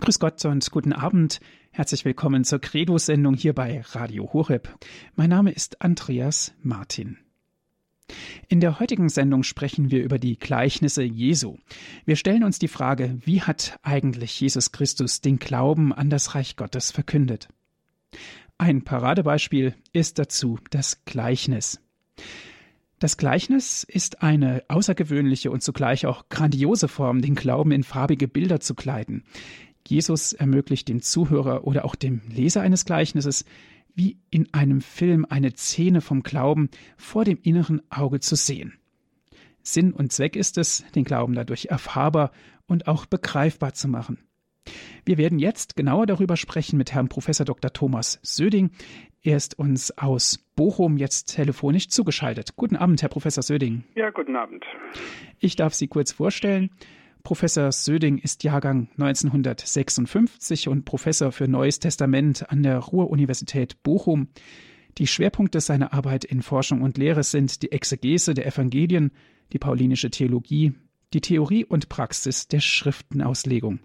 Grüß Gott und guten Abend. Herzlich willkommen zur Credo-Sendung hier bei Radio Horeb. Mein Name ist Andreas Martin. In der heutigen Sendung sprechen wir über die Gleichnisse Jesu. Wir stellen uns die Frage, wie hat eigentlich Jesus Christus den Glauben an das Reich Gottes verkündet? Ein Paradebeispiel ist dazu das Gleichnis. Das Gleichnis ist eine außergewöhnliche und zugleich auch grandiose Form, den Glauben in farbige Bilder zu kleiden. Jesus ermöglicht dem Zuhörer oder auch dem Leser eines Gleichnisses, wie in einem Film eine Szene vom Glauben vor dem inneren Auge zu sehen. Sinn und Zweck ist es, den Glauben dadurch erfahrbar und auch begreifbar zu machen. Wir werden jetzt genauer darüber sprechen mit Herrn Professor Dr. Thomas Söding. Er ist uns aus Bochum jetzt telefonisch zugeschaltet. Guten Abend, Herr Professor Söding. Ja, guten Abend. Ich darf Sie kurz vorstellen. Professor Söding ist Jahrgang 1956 und Professor für Neues Testament an der Ruhr-Universität Bochum. Die Schwerpunkte seiner Arbeit in Forschung und Lehre sind die Exegese der Evangelien, die paulinische Theologie, die Theorie und Praxis der Schriftenauslegung.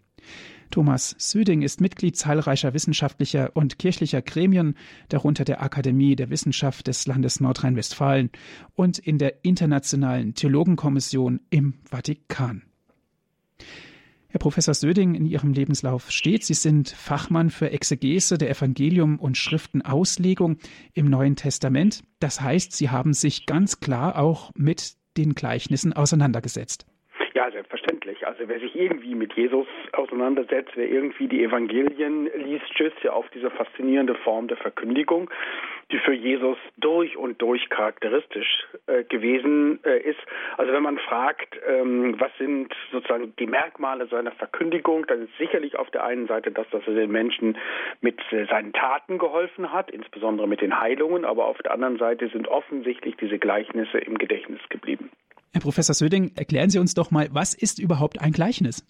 Thomas Söding ist Mitglied zahlreicher wissenschaftlicher und kirchlicher Gremien, darunter der Akademie der Wissenschaft des Landes Nordrhein-Westfalen und in der Internationalen Theologenkommission im Vatikan. Herr Professor Söding, in Ihrem Lebenslauf steht, Sie sind Fachmann für Exegese der Evangelium und Schriftenauslegung im Neuen Testament. Das heißt, Sie haben sich ganz klar auch mit den Gleichnissen auseinandergesetzt. Ja, selbstverständlich. Also wer sich irgendwie mit Jesus auseinandersetzt, wer irgendwie die Evangelien liest, stößt ja auf diese faszinierende Form der Verkündigung, die für Jesus durch und durch charakteristisch äh, gewesen äh, ist. Also wenn man fragt, ähm, was sind sozusagen die Merkmale seiner Verkündigung, dann ist sicherlich auf der einen Seite das, dass er den Menschen mit äh, seinen Taten geholfen hat, insbesondere mit den Heilungen, aber auf der anderen Seite sind offensichtlich diese Gleichnisse im Gedächtnis geblieben. Herr Professor Söding, erklären Sie uns doch mal, was ist überhaupt ein Gleichnis?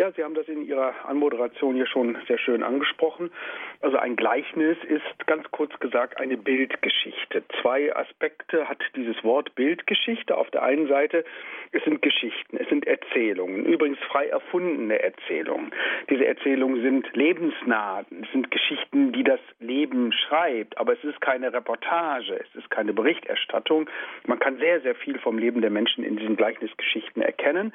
Ja, Sie haben das in Ihrer Anmoderation hier schon sehr schön angesprochen. Also ein Gleichnis ist ganz kurz gesagt eine Bildgeschichte. Zwei Aspekte hat dieses Wort Bildgeschichte. Auf der einen Seite, es sind Geschichten, es sind Erzählungen, übrigens frei erfundene Erzählungen. Diese Erzählungen sind lebensnah, es sind Geschichten, die das Leben schreibt, aber es ist keine Reportage, es ist keine Berichterstattung. Man kann sehr, sehr viel vom Leben der Menschen in diesen Gleichnisgeschichten erkennen.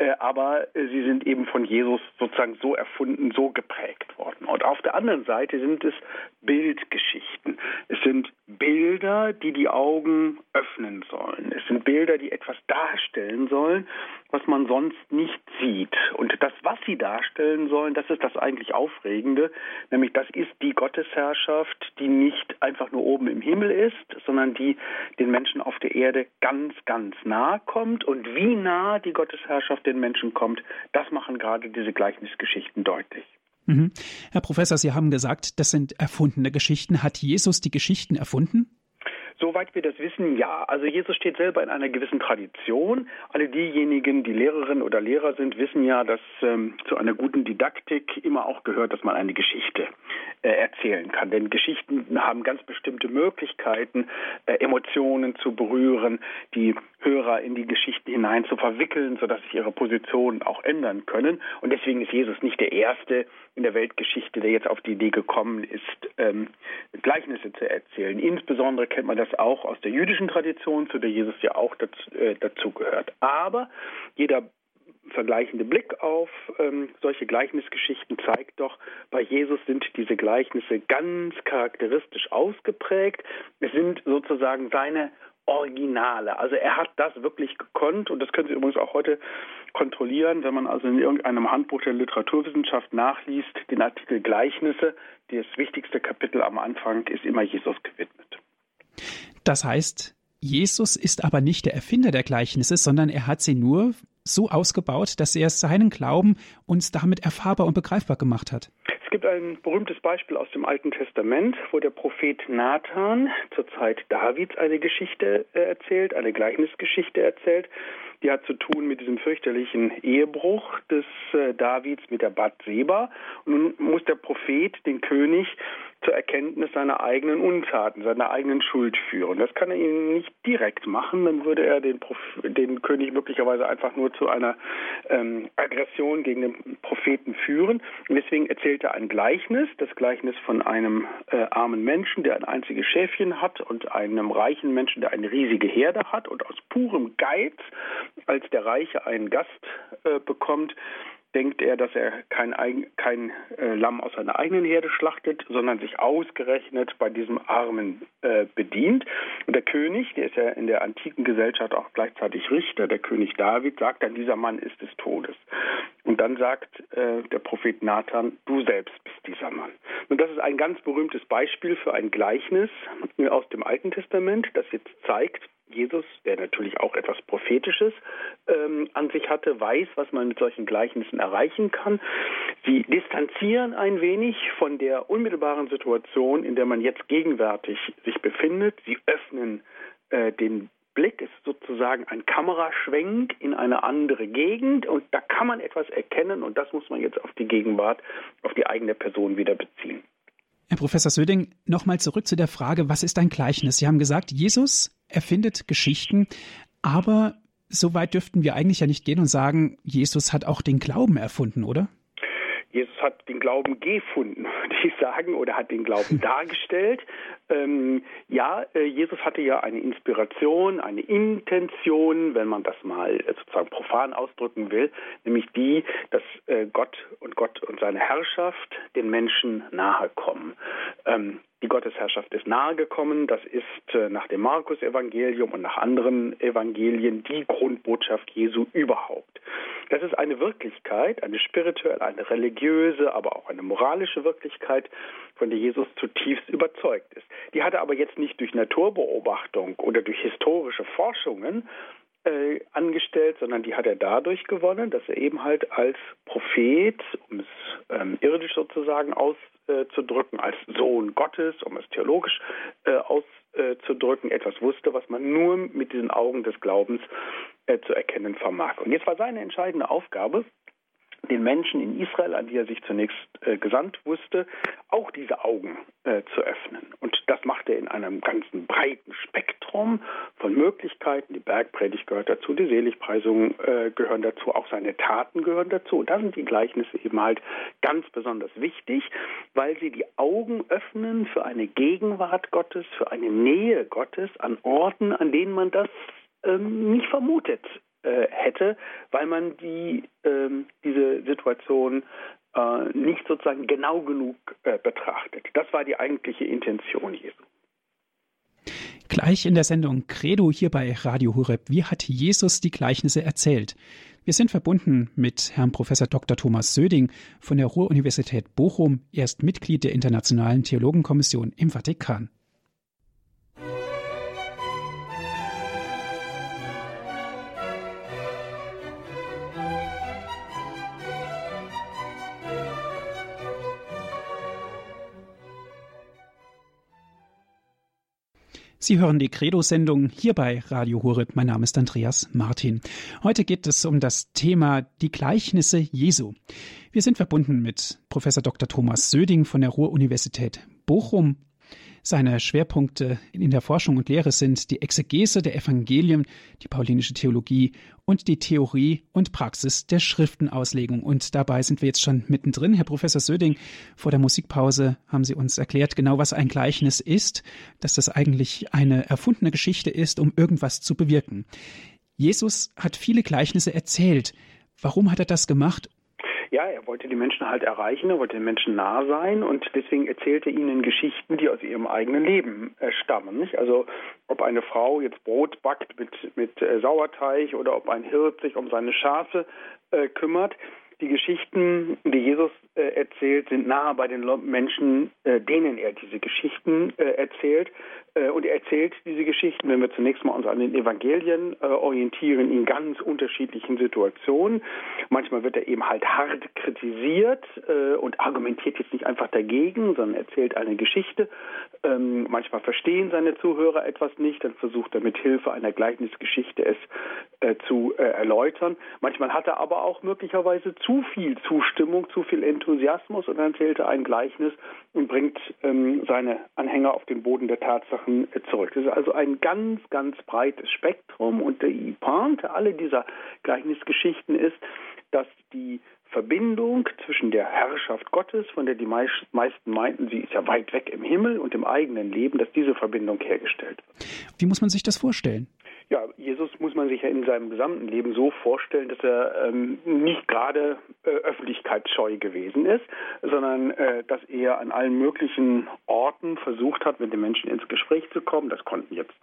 Äh, aber äh, sie sind eben von Jesus sozusagen so erfunden, so geprägt worden. Und auf der anderen Seite sind es Bildgeschichten. Es sind Bilder, die die Augen öffnen sollen. Es sind Bilder, die etwas darstellen sollen, was man sonst nicht sieht. Und das, was sie darstellen sollen, das ist das eigentlich Aufregende, nämlich das ist die Gottesherrschaft, die nicht einfach nur oben im Himmel ist, sondern die den Menschen auf der Erde ganz, ganz nahe kommt. Und wie nah die Gottesherrschaft den Menschen kommt, das machen gerade diese Gleichnisgeschichten deutlich. Mhm. Herr Professor, Sie haben gesagt, das sind erfundene Geschichten. Hat Jesus die Geschichten erfunden? Soweit wir das wissen, ja. Also Jesus steht selber in einer gewissen Tradition. Alle diejenigen, die Lehrerinnen oder Lehrer sind, wissen ja, dass ähm, zu einer guten Didaktik immer auch gehört, dass man eine Geschichte äh, erzählen kann. Denn Geschichten haben ganz bestimmte Möglichkeiten, äh, Emotionen zu berühren, die Hörer in die Geschichten hinein zu verwickeln, sodass sich ihre Positionen auch ändern können. Und deswegen ist Jesus nicht der Erste in der Weltgeschichte, der jetzt auf die Idee gekommen ist, ähm, Gleichnisse zu erzählen. Insbesondere kennt man das auch aus der jüdischen Tradition, zu der Jesus ja auch dazu, äh, dazu gehört. Aber jeder vergleichende Blick auf ähm, solche Gleichnisgeschichten zeigt doch, bei Jesus sind diese Gleichnisse ganz charakteristisch ausgeprägt. Es sind sozusagen seine Originale. Also er hat das wirklich gekonnt und das können Sie übrigens auch heute kontrollieren, wenn man also in irgendeinem Handbuch der Literaturwissenschaft nachliest, den Artikel Gleichnisse, das wichtigste Kapitel am Anfang ist immer Jesus gewidmet. Das heißt, Jesus ist aber nicht der Erfinder der Gleichnisse, sondern er hat sie nur so ausgebaut, dass er seinen Glauben uns damit erfahrbar und begreifbar gemacht hat. Es gibt ein berühmtes Beispiel aus dem Alten Testament, wo der Prophet Nathan zur Zeit Davids eine Geschichte äh, erzählt, eine Gleichnisgeschichte erzählt. Die hat zu tun mit diesem fürchterlichen Ehebruch des äh, Davids mit der Bathseba. Und nun muss der Prophet den König zur Erkenntnis seiner eigenen Untaten, seiner eigenen Schuld führen. Das kann er ihnen nicht direkt machen, dann würde er den, den König möglicherweise einfach nur zu einer ähm, Aggression gegen den Propheten führen. Und deswegen erzählt er ein Gleichnis, das Gleichnis von einem äh, armen Menschen, der ein einziges Schäfchen hat und einem reichen Menschen, der eine riesige Herde hat und aus purem Geiz, als der Reiche einen Gast äh, bekommt, denkt er, dass er kein, kein äh, Lamm aus seiner eigenen Herde schlachtet, sondern sich ausgerechnet bei diesem Armen äh, bedient. Und der König, der ist ja in der antiken Gesellschaft auch gleichzeitig Richter, der König David, sagt dann, dieser Mann ist des Todes. Und dann sagt äh, der Prophet Nathan, du selbst bist dieser Mann. Und das ist ein ganz berühmtes Beispiel für ein Gleichnis aus dem Alten Testament, das jetzt zeigt, Jesus, der natürlich auch etwas Prophetisches ähm, an sich hatte, weiß, was man mit solchen Gleichnissen erreichen kann. Sie distanzieren ein wenig von der unmittelbaren Situation, in der man jetzt gegenwärtig sich befindet. Sie öffnen äh, den Blick, ist sozusagen ein Kameraschwenk in eine andere Gegend und da kann man etwas erkennen und das muss man jetzt auf die Gegenwart, auf die eigene Person wieder beziehen. Herr Professor Söding, nochmal zurück zu der Frage, was ist ein Gleichnis? Sie haben gesagt, Jesus erfindet Geschichten, aber so weit dürften wir eigentlich ja nicht gehen und sagen, Jesus hat auch den Glauben erfunden, oder? Jesus hat den Glauben gefunden, würde ich sagen, oder hat den Glauben dargestellt. Ähm, ja, äh, Jesus hatte ja eine Inspiration, eine Intention, wenn man das mal äh, sozusagen profan ausdrücken will, nämlich die, dass äh, Gott und Gott und seine Herrschaft den Menschen nahe kommen. Ähm, die Gottesherrschaft ist nahegekommen. Das ist nach dem Markus-Evangelium und nach anderen Evangelien die Grundbotschaft Jesu überhaupt. Das ist eine Wirklichkeit, eine spirituelle, eine religiöse, aber auch eine moralische Wirklichkeit, von der Jesus zutiefst überzeugt ist. Die hat er aber jetzt nicht durch Naturbeobachtung oder durch historische Forschungen äh, angestellt, sondern die hat er dadurch gewonnen, dass er eben halt als Prophet, um es ähm, irdisch sozusagen auszudrücken, als Sohn Gottes, um es theologisch äh, auszudrücken, etwas wusste, was man nur mit diesen Augen des Glaubens äh, zu erkennen vermag. Und jetzt war seine entscheidende Aufgabe, den Menschen in Israel, an die er sich zunächst äh, gesandt wusste, auch diese Augen äh, zu öffnen. Und das macht er in einem ganzen breiten Spektrum von Möglichkeiten. Die Bergpredigt gehört dazu, die Seligpreisungen äh, gehören dazu, auch seine Taten gehören dazu. Und da sind die Gleichnisse eben halt ganz besonders wichtig, weil sie die Augen öffnen für eine Gegenwart Gottes, für eine Nähe Gottes an Orten, an denen man das ähm, nicht vermutet äh, hätte, weil man die, ähm, diese Situation äh, nicht sozusagen genau genug äh, betrachtet. Das war die eigentliche Intention Jesu. Gleich in der Sendung Credo hier bei Radio Hureb. Wie hat Jesus die Gleichnisse erzählt? Wir sind verbunden mit Herrn Professor Dr. Thomas Söding von der Ruhr-Universität Bochum. Er ist Mitglied der Internationalen Theologenkommission im Vatikan. Sie hören die Credo-Sendung hier bei Radio Horeb. Mein Name ist Andreas Martin. Heute geht es um das Thema die Gleichnisse Jesu. Wir sind verbunden mit Professor Dr. Thomas Söding von der Ruhr-Universität Bochum seine Schwerpunkte in der Forschung und Lehre sind die Exegese der Evangelien, die paulinische Theologie und die Theorie und Praxis der Schriftenauslegung. Und dabei sind wir jetzt schon mittendrin. Herr Professor Söding, vor der Musikpause haben Sie uns erklärt, genau was ein Gleichnis ist, dass das eigentlich eine erfundene Geschichte ist, um irgendwas zu bewirken. Jesus hat viele Gleichnisse erzählt. Warum hat er das gemacht ja, er wollte die Menschen halt erreichen, er wollte den Menschen nah sein und deswegen erzählte er ihnen Geschichten, die aus ihrem eigenen Leben äh, stammen. Nicht? Also ob eine Frau jetzt Brot backt mit, mit äh, Sauerteig oder ob ein Hirt sich um seine Schafe äh, kümmert. Die Geschichten, die Jesus äh, erzählt, sind nahe bei den Menschen, äh, denen er diese Geschichten äh, erzählt. Äh, und er erzählt diese Geschichten, wenn wir zunächst mal uns an den Evangelien äh, orientieren, in ganz unterschiedlichen Situationen. Manchmal wird er eben halt hart kritisiert äh, und argumentiert jetzt nicht einfach dagegen, sondern erzählt eine Geschichte. Ähm, manchmal verstehen seine Zuhörer etwas nicht, dann versucht er mit Hilfe einer Gleichnisgeschichte es zu erläutern. Manchmal hat er aber auch möglicherweise zu viel Zustimmung, zu viel Enthusiasmus und erzählt er ein Gleichnis und bringt ähm, seine Anhänger auf den Boden der Tatsachen äh, zurück. Das ist also ein ganz, ganz breites Spektrum und die Pointe aller dieser Gleichnisgeschichten ist, dass die Verbindung zwischen der Herrschaft Gottes, von der die meisten meinten, sie ist ja weit weg im Himmel und im eigenen Leben, dass diese Verbindung hergestellt wird. Wie muss man sich das vorstellen? Ja, Jesus muss man sich ja in seinem gesamten Leben so vorstellen, dass er ähm, nicht gerade äh, öffentlichkeitsscheu gewesen ist, sondern äh, dass er an allen möglichen Orten versucht hat, mit den Menschen ins Gespräch zu kommen. Das konnten jetzt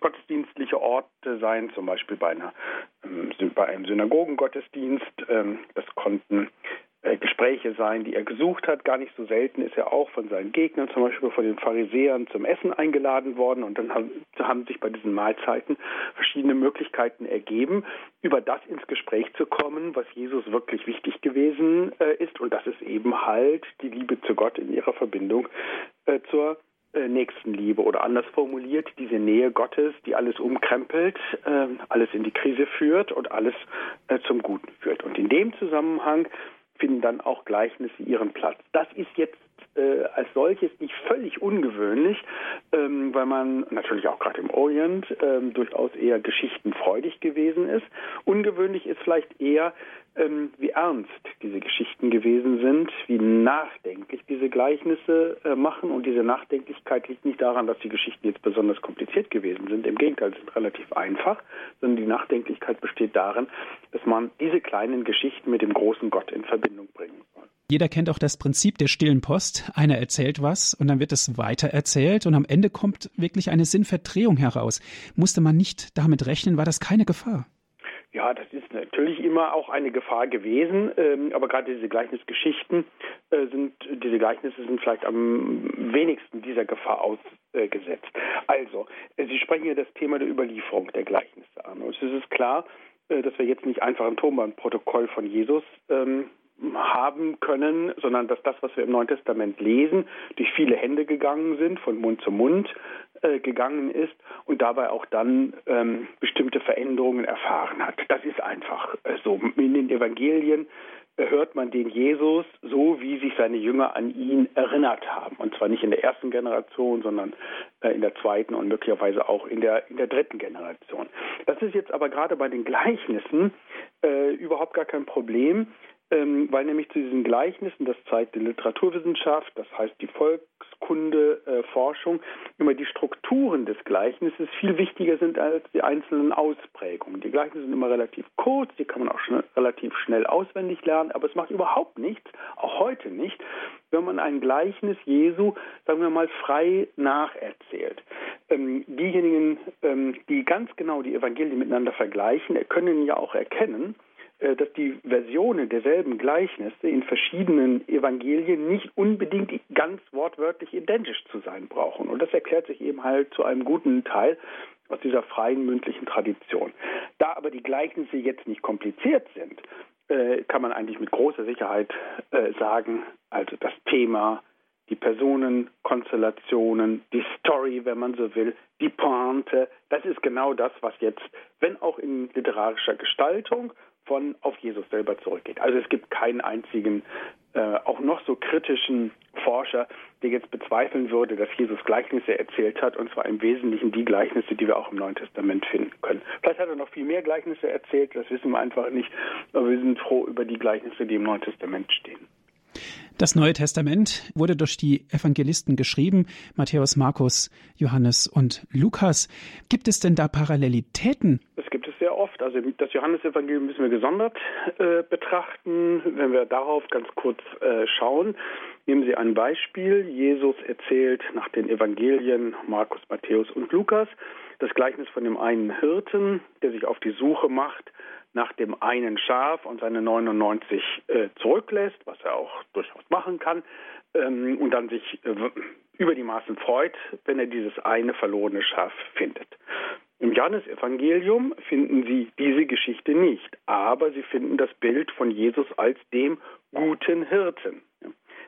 gottesdienstliche Orte sein, zum Beispiel bei, einer, ähm, bei einem Synagogengottesdienst. Ähm, das konnten Gespräche sein, die er gesucht hat. Gar nicht so selten ist er auch von seinen Gegnern, zum Beispiel von den Pharisäern, zum Essen eingeladen worden. Und dann haben, sich bei diesen Mahlzeiten verschiedene Möglichkeiten ergeben, über das ins Gespräch zu kommen, was Jesus wirklich wichtig gewesen äh, ist. Und das ist eben halt die Liebe zu Gott in ihrer Verbindung äh, zur äh, Nächstenliebe oder anders formuliert, diese Nähe Gottes, die alles umkrempelt, äh, alles in die Krise führt und alles äh, zum Guten führt. Und in dem Zusammenhang finden dann auch Gleichnisse ihren Platz. Das ist jetzt äh, als solches nicht völlig ungewöhnlich, ähm, weil man natürlich auch gerade im Orient ähm, durchaus eher geschichtenfreudig gewesen ist. Ungewöhnlich ist vielleicht eher, ähm, wie ernst diese Geschichten gewesen sind, wie nachdenklich diese Gleichnisse äh, machen. Und diese Nachdenklichkeit liegt nicht daran, dass die Geschichten jetzt besonders kompliziert gewesen sind. Im Gegenteil, sie sind relativ einfach, sondern die Nachdenklichkeit besteht darin, dass man diese kleinen Geschichten mit dem großen Gott in Verbindung bringen soll. Jeder kennt auch das Prinzip der stillen Post. Einer erzählt was und dann wird es weiter erzählt und am Ende kommt wirklich eine Sinnverdrehung heraus. Musste man nicht damit rechnen, war das keine Gefahr? Ja, das ist natürlich immer auch eine Gefahr gewesen, ähm, aber gerade diese Gleichnisgeschichten äh, sind, diese Gleichnisse sind vielleicht am wenigsten dieser Gefahr ausgesetzt. Also, Sie sprechen ja das Thema der Überlieferung der Gleichnisse an. Und es ist klar, äh, dass wir jetzt nicht einfach ein Tonbandprotokoll von Jesus ähm, haben können, sondern dass das, was wir im Neuen Testament lesen, durch viele Hände gegangen sind, von Mund zu Mund gegangen ist und dabei auch dann ähm, bestimmte Veränderungen erfahren hat. Das ist einfach äh, so. In den Evangelien äh, hört man den Jesus so, wie sich seine Jünger an ihn erinnert haben. Und zwar nicht in der ersten Generation, sondern äh, in der zweiten und möglicherweise auch in der, in der dritten Generation. Das ist jetzt aber gerade bei den Gleichnissen äh, überhaupt gar kein Problem, ähm, weil nämlich zu diesen Gleichnissen, das zeigt die Literaturwissenschaft, das heißt die Volkskunde, äh, immer die Strukturen des Gleichnisses viel wichtiger sind als die einzelnen Ausprägungen. Die Gleichnisse sind immer relativ kurz, die kann man auch schnell, relativ schnell auswendig lernen, aber es macht überhaupt nichts, auch heute nicht, wenn man ein Gleichnis Jesu, sagen wir mal, frei nacherzählt. Ähm, diejenigen, ähm, die ganz genau die Evangelien miteinander vergleichen, können ja auch erkennen, dass die Versionen derselben Gleichnisse in verschiedenen Evangelien nicht unbedingt ganz wortwörtlich identisch zu sein brauchen. Und das erklärt sich eben halt zu einem guten Teil aus dieser freien mündlichen Tradition. Da aber die Gleichnisse jetzt nicht kompliziert sind, äh, kann man eigentlich mit großer Sicherheit äh, sagen, also das Thema, die Personen, Konstellationen, die Story, wenn man so will, die Pointe, das ist genau das, was jetzt, wenn auch in literarischer Gestaltung von auf Jesus selber zurückgeht. Also es gibt keinen einzigen, äh, auch noch so kritischen Forscher, der jetzt bezweifeln würde, dass Jesus Gleichnisse erzählt hat, und zwar im Wesentlichen die Gleichnisse, die wir auch im Neuen Testament finden können. Vielleicht hat er noch viel mehr Gleichnisse erzählt, das wissen wir einfach nicht, aber wir sind froh über die Gleichnisse, die im Neuen Testament stehen. Das Neue Testament wurde durch die Evangelisten geschrieben, Matthäus, Markus, Johannes und Lukas. Gibt es denn da Parallelitäten? Es gibt es sehr oft. Also das Johannesevangelium müssen wir gesondert äh, betrachten. Wenn wir darauf ganz kurz äh, schauen, nehmen Sie ein Beispiel. Jesus erzählt nach den Evangelien Markus, Matthäus und Lukas das Gleichnis von dem einen Hirten, der sich auf die Suche macht nach dem einen Schaf und seine 99 äh, zurücklässt, was er auch durchaus machen kann, ähm, und dann sich äh, über die Maßen freut, wenn er dieses eine verlorene Schaf findet. Im Johannesevangelium finden Sie diese Geschichte nicht, aber Sie finden das Bild von Jesus als dem guten Hirten.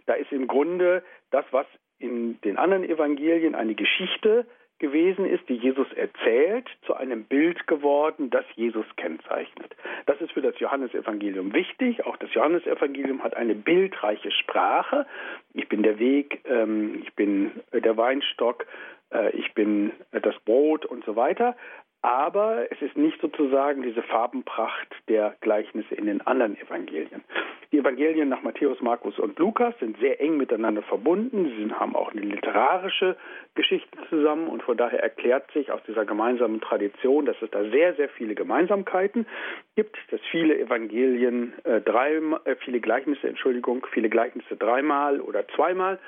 Da ist im Grunde das, was in den anderen Evangelien eine Geschichte gewesen ist, die Jesus erzählt, zu einem Bild geworden, das Jesus kennzeichnet. Das ist für das Johannesevangelium wichtig. Auch das Johannesevangelium hat eine bildreiche Sprache. Ich bin der Weg, ähm, ich bin der Weinstock, äh, ich bin das Brot und so weiter aber es ist nicht sozusagen diese Farbenpracht der Gleichnisse in den anderen Evangelien. Die Evangelien nach Matthäus, Markus und Lukas sind sehr eng miteinander verbunden. Sie haben auch eine literarische Geschichte zusammen und von daher erklärt sich aus dieser gemeinsamen Tradition, dass es da sehr, sehr viele Gemeinsamkeiten gibt, dass viele Evangelien äh, drei, äh, viele Gleichnisse, Entschuldigung, viele Gleichnisse dreimal oder zweimal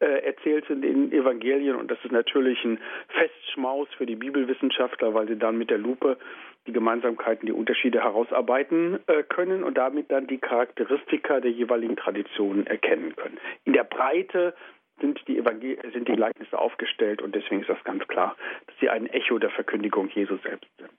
äh, erzählt sind in den Evangelien und das ist natürlich ein Festschmaus für die Bibelwissenschaftler, weil sie dann mit der Lupe die Gemeinsamkeiten, die Unterschiede herausarbeiten äh, können und damit dann die Charakteristika der jeweiligen Traditionen erkennen können. In der Breite sind die, Evangel sind die Gleichnisse aufgestellt und deswegen ist das ganz klar, dass sie ein Echo der Verkündigung Jesus selbst sind.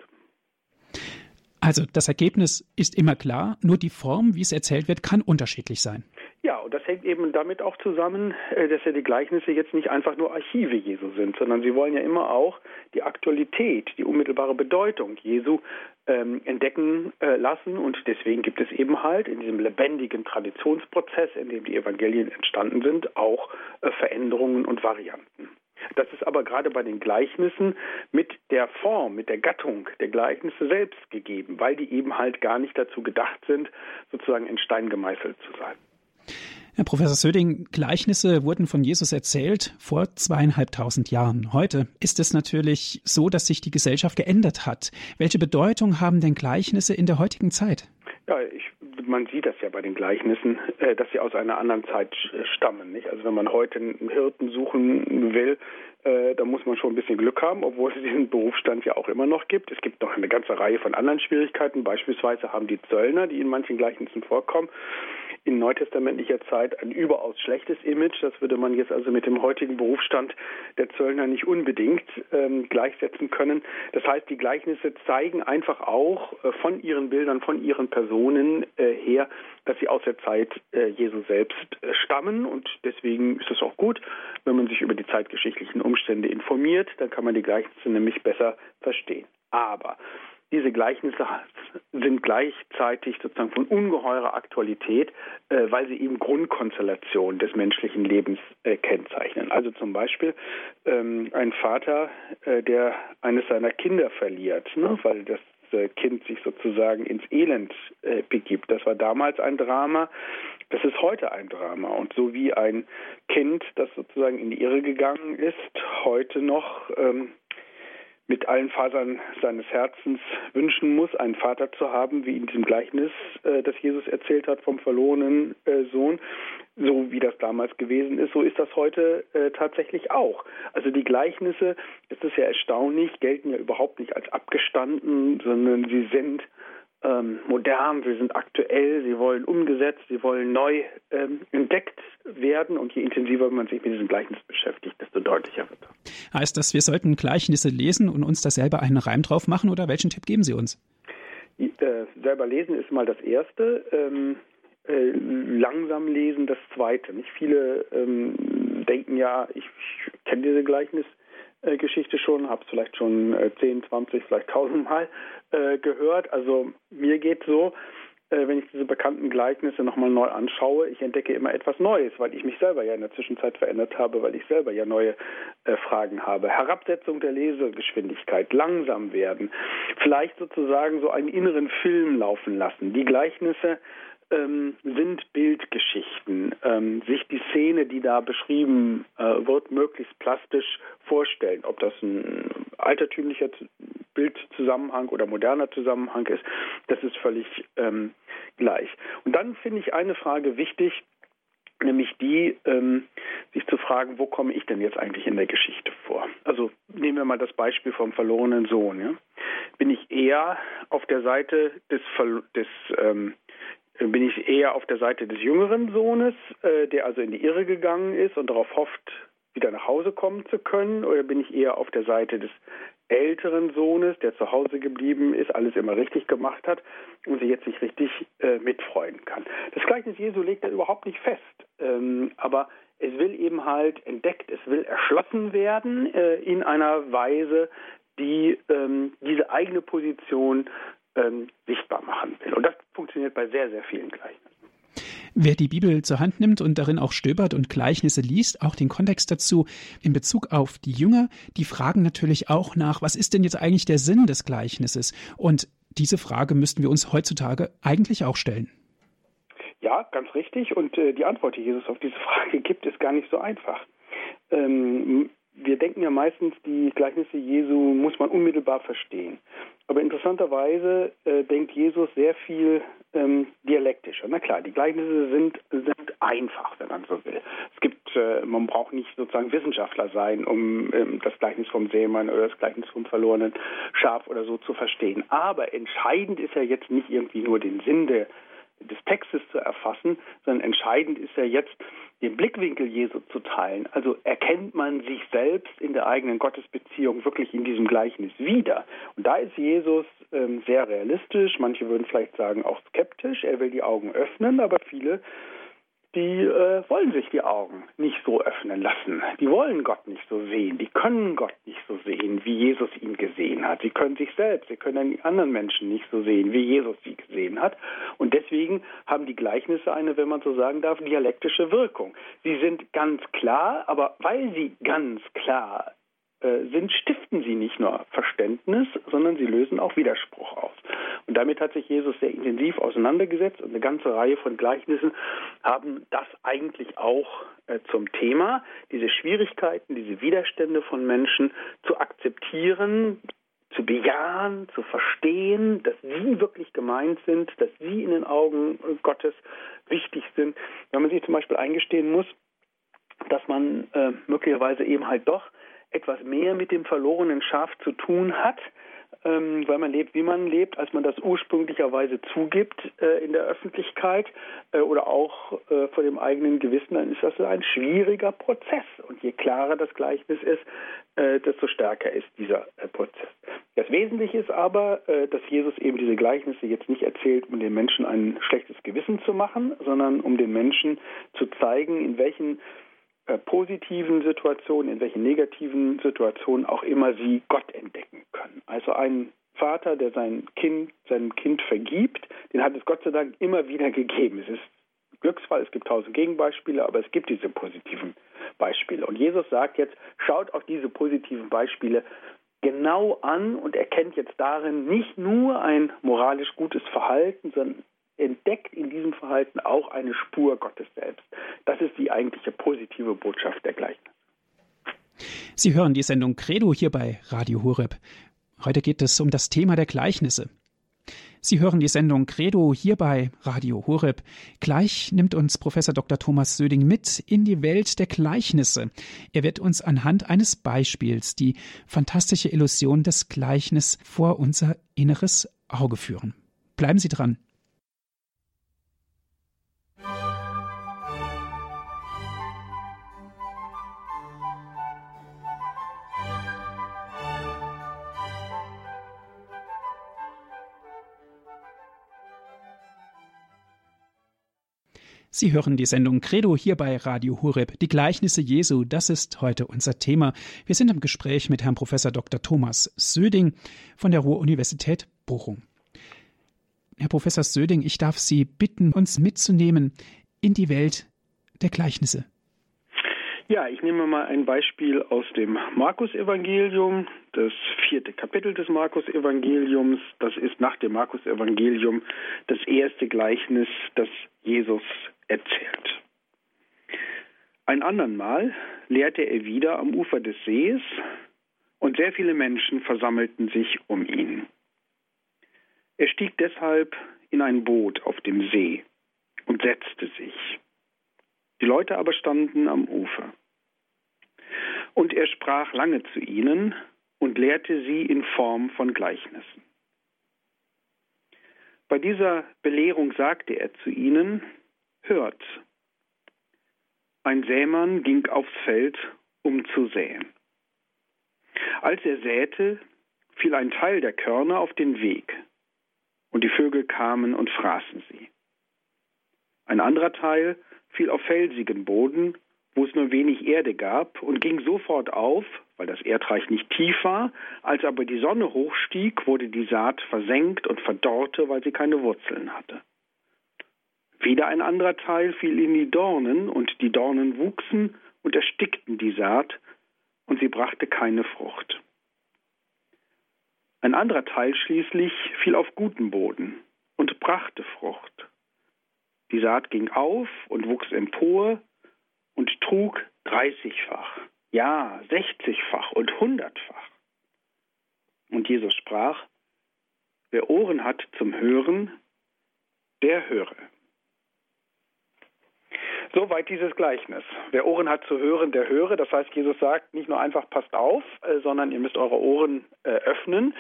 Also das Ergebnis ist immer klar, nur die Form, wie es erzählt wird, kann unterschiedlich sein. Ja, und das hängt eben damit auch zusammen, äh, dass ja die Gleichnisse jetzt nicht einfach nur Archive Jesu sind, sondern sie wollen ja immer auch die Aktualität, die unmittelbare Bedeutung Jesu ähm, entdecken äh, lassen. Und deswegen gibt es eben halt in diesem lebendigen Traditionsprozess, in dem die Evangelien entstanden sind, auch äh, Veränderungen und Varianten. Das ist aber gerade bei den Gleichnissen mit der Form, mit der Gattung der Gleichnisse selbst gegeben, weil die eben halt gar nicht dazu gedacht sind, sozusagen in Stein gemeißelt zu sein. Herr Professor Söding, Gleichnisse wurden von Jesus erzählt vor zweieinhalbtausend Jahren. Heute ist es natürlich so, dass sich die Gesellschaft geändert hat. Welche Bedeutung haben denn Gleichnisse in der heutigen Zeit? Ja, ich, man sieht das ja bei den Gleichnissen, äh, dass sie aus einer anderen Zeit stammen. Nicht? Also wenn man heute einen Hirten suchen will, äh, da muss man schon ein bisschen Glück haben, obwohl es diesen Berufsstand ja auch immer noch gibt. Es gibt noch eine ganze Reihe von anderen Schwierigkeiten. Beispielsweise haben die Zöllner, die in manchen Gleichnissen vorkommen, in neutestamentlicher Zeit ein überaus schlechtes Image. Das würde man jetzt also mit dem heutigen Berufsstand der Zöllner nicht unbedingt ähm, gleichsetzen können. Das heißt, die Gleichnisse zeigen einfach auch äh, von ihren Bildern, von ihren Personen äh, her, dass sie aus der Zeit äh, Jesu selbst äh, stammen. Und deswegen ist es auch gut, wenn man sich über die zeitgeschichtlichen Umstände informiert. Dann kann man die Gleichnisse nämlich besser verstehen. Aber diese Gleichnisse sind gleichzeitig sozusagen von ungeheurer Aktualität, äh, weil sie eben Grundkonstellationen des menschlichen Lebens äh, kennzeichnen. Also zum Beispiel ähm, ein Vater, äh, der eines seiner Kinder verliert, ne, weil das äh, Kind sich sozusagen ins Elend äh, begibt. Das war damals ein Drama, das ist heute ein Drama. Und so wie ein Kind, das sozusagen in die Irre gegangen ist, heute noch ähm, mit allen Fasern seines Herzens wünschen muss, einen Vater zu haben, wie in diesem Gleichnis, äh, das Jesus erzählt hat vom verlorenen äh, Sohn, so wie das damals gewesen ist, so ist das heute äh, tatsächlich auch. Also die Gleichnisse, das ist ja erstaunlich, gelten ja überhaupt nicht als abgestanden, sondern sie sind ähm, modern, sie sind aktuell, sie wollen umgesetzt, sie wollen neu ähm, entdeckt werden und je intensiver man sich mit diesem Gleichnis beschäftigt, desto deutlicher wird er. Heißt das, wir sollten Gleichnisse lesen und uns da selber einen Reim drauf machen oder welchen Tipp geben Sie uns? Äh, selber lesen ist mal das Erste. Ähm, äh, langsam lesen das Zweite. Nicht viele ähm, denken ja, ich, ich kenne diese Gleichnis Geschichte schon, habe es vielleicht schon äh, 10, 20, vielleicht 1000 Mal äh, gehört. Also mir geht so, äh, wenn ich diese bekannten Gleichnisse nochmal neu anschaue, ich entdecke immer etwas Neues, weil ich mich selber ja in der Zwischenzeit verändert habe, weil ich selber ja neue äh, Fragen habe. Herabsetzung der Lesegeschwindigkeit, langsam werden, vielleicht sozusagen so einen inneren Film laufen lassen. Die Gleichnisse ähm, sind Bildgeschichten. Ähm, sich die Szene, die da beschrieben äh, wird, möglichst plastisch vorstellen. Ob das ein altertümlicher Bildzusammenhang oder moderner Zusammenhang ist, das ist völlig ähm, gleich. Und dann finde ich eine Frage wichtig, nämlich die, ähm, sich zu fragen, wo komme ich denn jetzt eigentlich in der Geschichte vor? Also nehmen wir mal das Beispiel vom verlorenen Sohn. Ja? Bin ich eher auf der Seite des, des ähm, bin ich eher auf der Seite des jüngeren Sohnes, äh, der also in die Irre gegangen ist und darauf hofft, wieder nach Hause kommen zu können, oder bin ich eher auf der Seite des älteren Sohnes, der zu Hause geblieben ist, alles immer richtig gemacht hat und sich jetzt nicht richtig äh, mitfreuen kann. Das Gleichnis Jesu legt er überhaupt nicht fest, ähm, aber es will eben halt entdeckt, es will erschlossen werden äh, in einer Weise, die ähm, diese eigene Position ähm, sichtbar machen will. Und das funktioniert bei sehr, sehr vielen Gleichnissen. Wer die Bibel zur Hand nimmt und darin auch stöbert und Gleichnisse liest, auch den Kontext dazu in Bezug auf die Jünger, die fragen natürlich auch nach, was ist denn jetzt eigentlich der Sinn des Gleichnisses? Und diese Frage müssten wir uns heutzutage eigentlich auch stellen. Ja, ganz richtig. Und äh, die Antwort, die Jesus auf diese Frage gibt, ist gar nicht so einfach. Ähm, wir denken ja meistens, die Gleichnisse Jesu muss man unmittelbar verstehen. Aber interessanterweise äh, denkt Jesus sehr viel ähm, dialektischer. Na klar, die Gleichnisse sind, sind einfach, wenn man so will. Es gibt, äh, man braucht nicht sozusagen Wissenschaftler sein, um ähm, das Gleichnis vom Seemann oder das Gleichnis vom verlorenen Schaf oder so zu verstehen. Aber entscheidend ist ja jetzt nicht irgendwie nur den Sinn der des Textes zu erfassen, sondern entscheidend ist ja jetzt, den Blickwinkel Jesu zu teilen. Also erkennt man sich selbst in der eigenen Gottesbeziehung wirklich in diesem Gleichnis wieder. Und da ist Jesus ähm, sehr realistisch, manche würden vielleicht sagen auch skeptisch, er will die Augen öffnen, aber viele die äh, wollen sich die Augen nicht so öffnen lassen. Die wollen Gott nicht so sehen. Die können Gott nicht so sehen, wie Jesus ihn gesehen hat. Sie können sich selbst, sie können die anderen Menschen nicht so sehen, wie Jesus sie gesehen hat. Und deswegen haben die Gleichnisse eine, wenn man so sagen darf, dialektische Wirkung. Sie sind ganz klar, aber weil sie ganz klar sind, stiften sie nicht nur Verständnis, sondern sie lösen auch Widerspruch aus. Und damit hat sich Jesus sehr intensiv auseinandergesetzt und eine ganze Reihe von Gleichnissen haben das eigentlich auch äh, zum Thema, diese Schwierigkeiten, diese Widerstände von Menschen zu akzeptieren, zu bejahen, zu verstehen, dass sie wirklich gemeint sind, dass sie in den Augen Gottes wichtig sind. Wenn man sich zum Beispiel eingestehen muss, dass man äh, möglicherweise eben halt doch etwas mehr mit dem verlorenen Schaf zu tun hat, ähm, weil man lebt, wie man lebt, als man das ursprünglicherweise zugibt äh, in der Öffentlichkeit äh, oder auch äh, vor dem eigenen Gewissen, dann ist das ein schwieriger Prozess. Und je klarer das Gleichnis ist, äh, desto stärker ist dieser äh, Prozess. Das Wesentliche ist aber, äh, dass Jesus eben diese Gleichnisse jetzt nicht erzählt, um den Menschen ein schlechtes Gewissen zu machen, sondern um den Menschen zu zeigen, in welchen positiven Situationen, in welchen negativen Situationen auch immer sie Gott entdecken können. Also ein Vater, der sein Kind, seinem Kind vergibt, den hat es Gott sei Dank immer wieder gegeben. Es ist Glücksfall, es gibt tausend Gegenbeispiele, aber es gibt diese positiven Beispiele. Und Jesus sagt jetzt, schaut auch diese positiven Beispiele genau an und erkennt jetzt darin nicht nur ein moralisch gutes Verhalten, sondern entdeckt in diesem Verhalten auch eine Spur Gottes selbst. Das ist die eigentliche positive Botschaft der Gleichnis. Sie hören die Sendung Credo hier bei Radio Horeb. Heute geht es um das Thema der Gleichnisse. Sie hören die Sendung Credo hier bei Radio Horeb. Gleich nimmt uns Professor Dr. Thomas Söding mit in die Welt der Gleichnisse. Er wird uns anhand eines Beispiels die fantastische Illusion des Gleichnis vor unser inneres Auge führen. Bleiben Sie dran. Sie hören die Sendung Credo hier bei Radio Hureb. Die Gleichnisse Jesu, das ist heute unser Thema. Wir sind im Gespräch mit Herrn Professor Dr. Thomas Söding von der Ruhr-Universität Bochum. Herr Professor Söding, ich darf Sie bitten, uns mitzunehmen in die Welt der Gleichnisse. Ja, ich nehme mal ein Beispiel aus dem Markus-Evangelium, das vierte Kapitel des Markus-Evangeliums. Das ist nach dem Markus-Evangelium das erste Gleichnis, das Jesus erzählt. Ein andern Mal lehrte er wieder am Ufer des Sees und sehr viele Menschen versammelten sich um ihn. Er stieg deshalb in ein Boot auf dem See und setzte sich. Die Leute aber standen am Ufer. Und er sprach lange zu ihnen und lehrte sie in Form von Gleichnissen. Bei dieser Belehrung sagte er zu ihnen, Hört, ein Sämann ging aufs Feld, um zu säen. Als er säte, fiel ein Teil der Körner auf den Weg, und die Vögel kamen und fraßen sie. Ein anderer Teil fiel auf felsigen Boden wo es nur wenig Erde gab, und ging sofort auf, weil das Erdreich nicht tief war. Als aber die Sonne hochstieg, wurde die Saat versenkt und verdorrte, weil sie keine Wurzeln hatte. Wieder ein anderer Teil fiel in die Dornen, und die Dornen wuchsen und erstickten die Saat, und sie brachte keine Frucht. Ein anderer Teil schließlich fiel auf guten Boden und brachte Frucht. Die Saat ging auf und wuchs empor und trug dreißigfach, ja sechzigfach und hundertfach. Und Jesus sprach, wer Ohren hat zum Hören, der höre. Soweit dieses Gleichnis. Wer Ohren hat zu hören, der höre. Das heißt, Jesus sagt nicht nur einfach passt auf, äh, sondern ihr müsst eure Ohren äh, öffnen.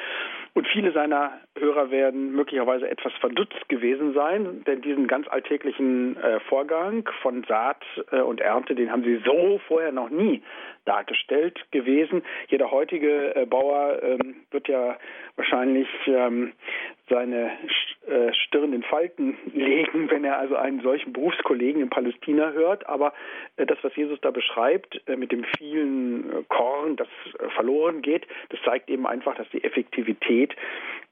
Und viele seiner Hörer werden möglicherweise etwas verdutzt gewesen sein, denn diesen ganz alltäglichen äh, Vorgang von Saat und Ernte, den haben sie so vorher noch nie dargestellt gewesen. Jeder heutige Bauer ähm, wird ja wahrscheinlich ähm, seine äh, Stirn in Falten legen, wenn er also einen solchen Berufskollegen in Palästina hört. Aber äh, das, was Jesus da beschreibt, äh, mit dem vielen Korn, das verloren geht, das zeigt eben einfach, dass die Effektivität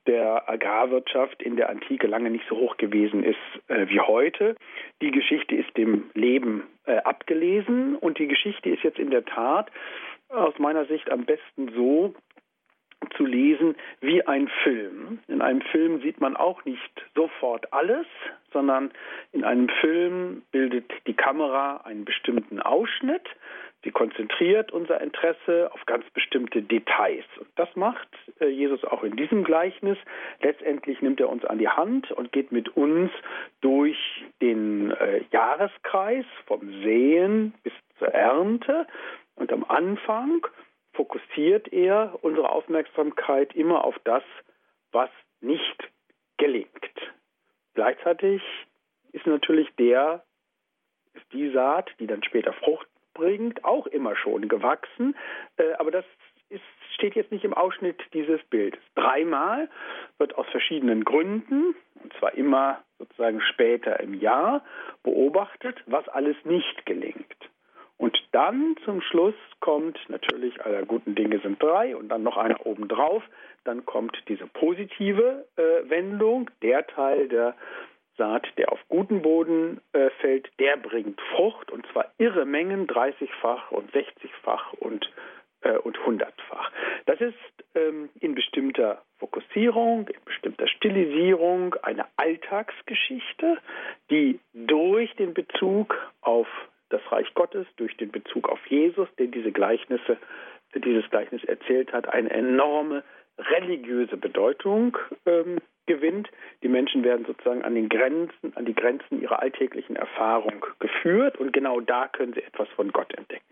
der Agrarwirtschaft in der Antike lange nicht so hoch gewesen ist wie heute. Die Geschichte ist dem Leben abgelesen und die Geschichte ist jetzt in der Tat aus meiner Sicht am besten so, zu lesen wie ein Film. In einem Film sieht man auch nicht sofort alles, sondern in einem Film bildet die Kamera einen bestimmten Ausschnitt. Sie konzentriert unser Interesse auf ganz bestimmte Details. Und das macht äh, Jesus auch in diesem Gleichnis. Letztendlich nimmt er uns an die Hand und geht mit uns durch den äh, Jahreskreis vom Sehen bis zur Ernte. Und am Anfang fokussiert er unsere Aufmerksamkeit immer auf das, was nicht gelingt. Gleichzeitig ist natürlich der, ist die Saat, die dann später Frucht bringt, auch immer schon gewachsen. Äh, aber das ist, steht jetzt nicht im Ausschnitt dieses Bildes. Dreimal wird aus verschiedenen Gründen, und zwar immer sozusagen später im Jahr, beobachtet, was alles nicht gelingt. Und dann zum Schluss kommt natürlich, aller guten Dinge sind drei und dann noch einer obendrauf. Dann kommt diese positive äh, Wendung. Der Teil der Saat, der auf guten Boden äh, fällt, der bringt Frucht und zwar irre Mengen, 30-fach und 60-fach und, äh, und 100-fach. Das ist ähm, in bestimmter Fokussierung, in bestimmter Stilisierung eine Alltagsgeschichte, die durch den Bezug auf das Reich Gottes durch den Bezug auf Jesus, der diese Gleichnisse, dieses Gleichnis erzählt hat, eine enorme religiöse Bedeutung ähm, gewinnt. Die Menschen werden sozusagen an den Grenzen, an die Grenzen ihrer alltäglichen Erfahrung geführt und genau da können sie etwas von Gott entdecken.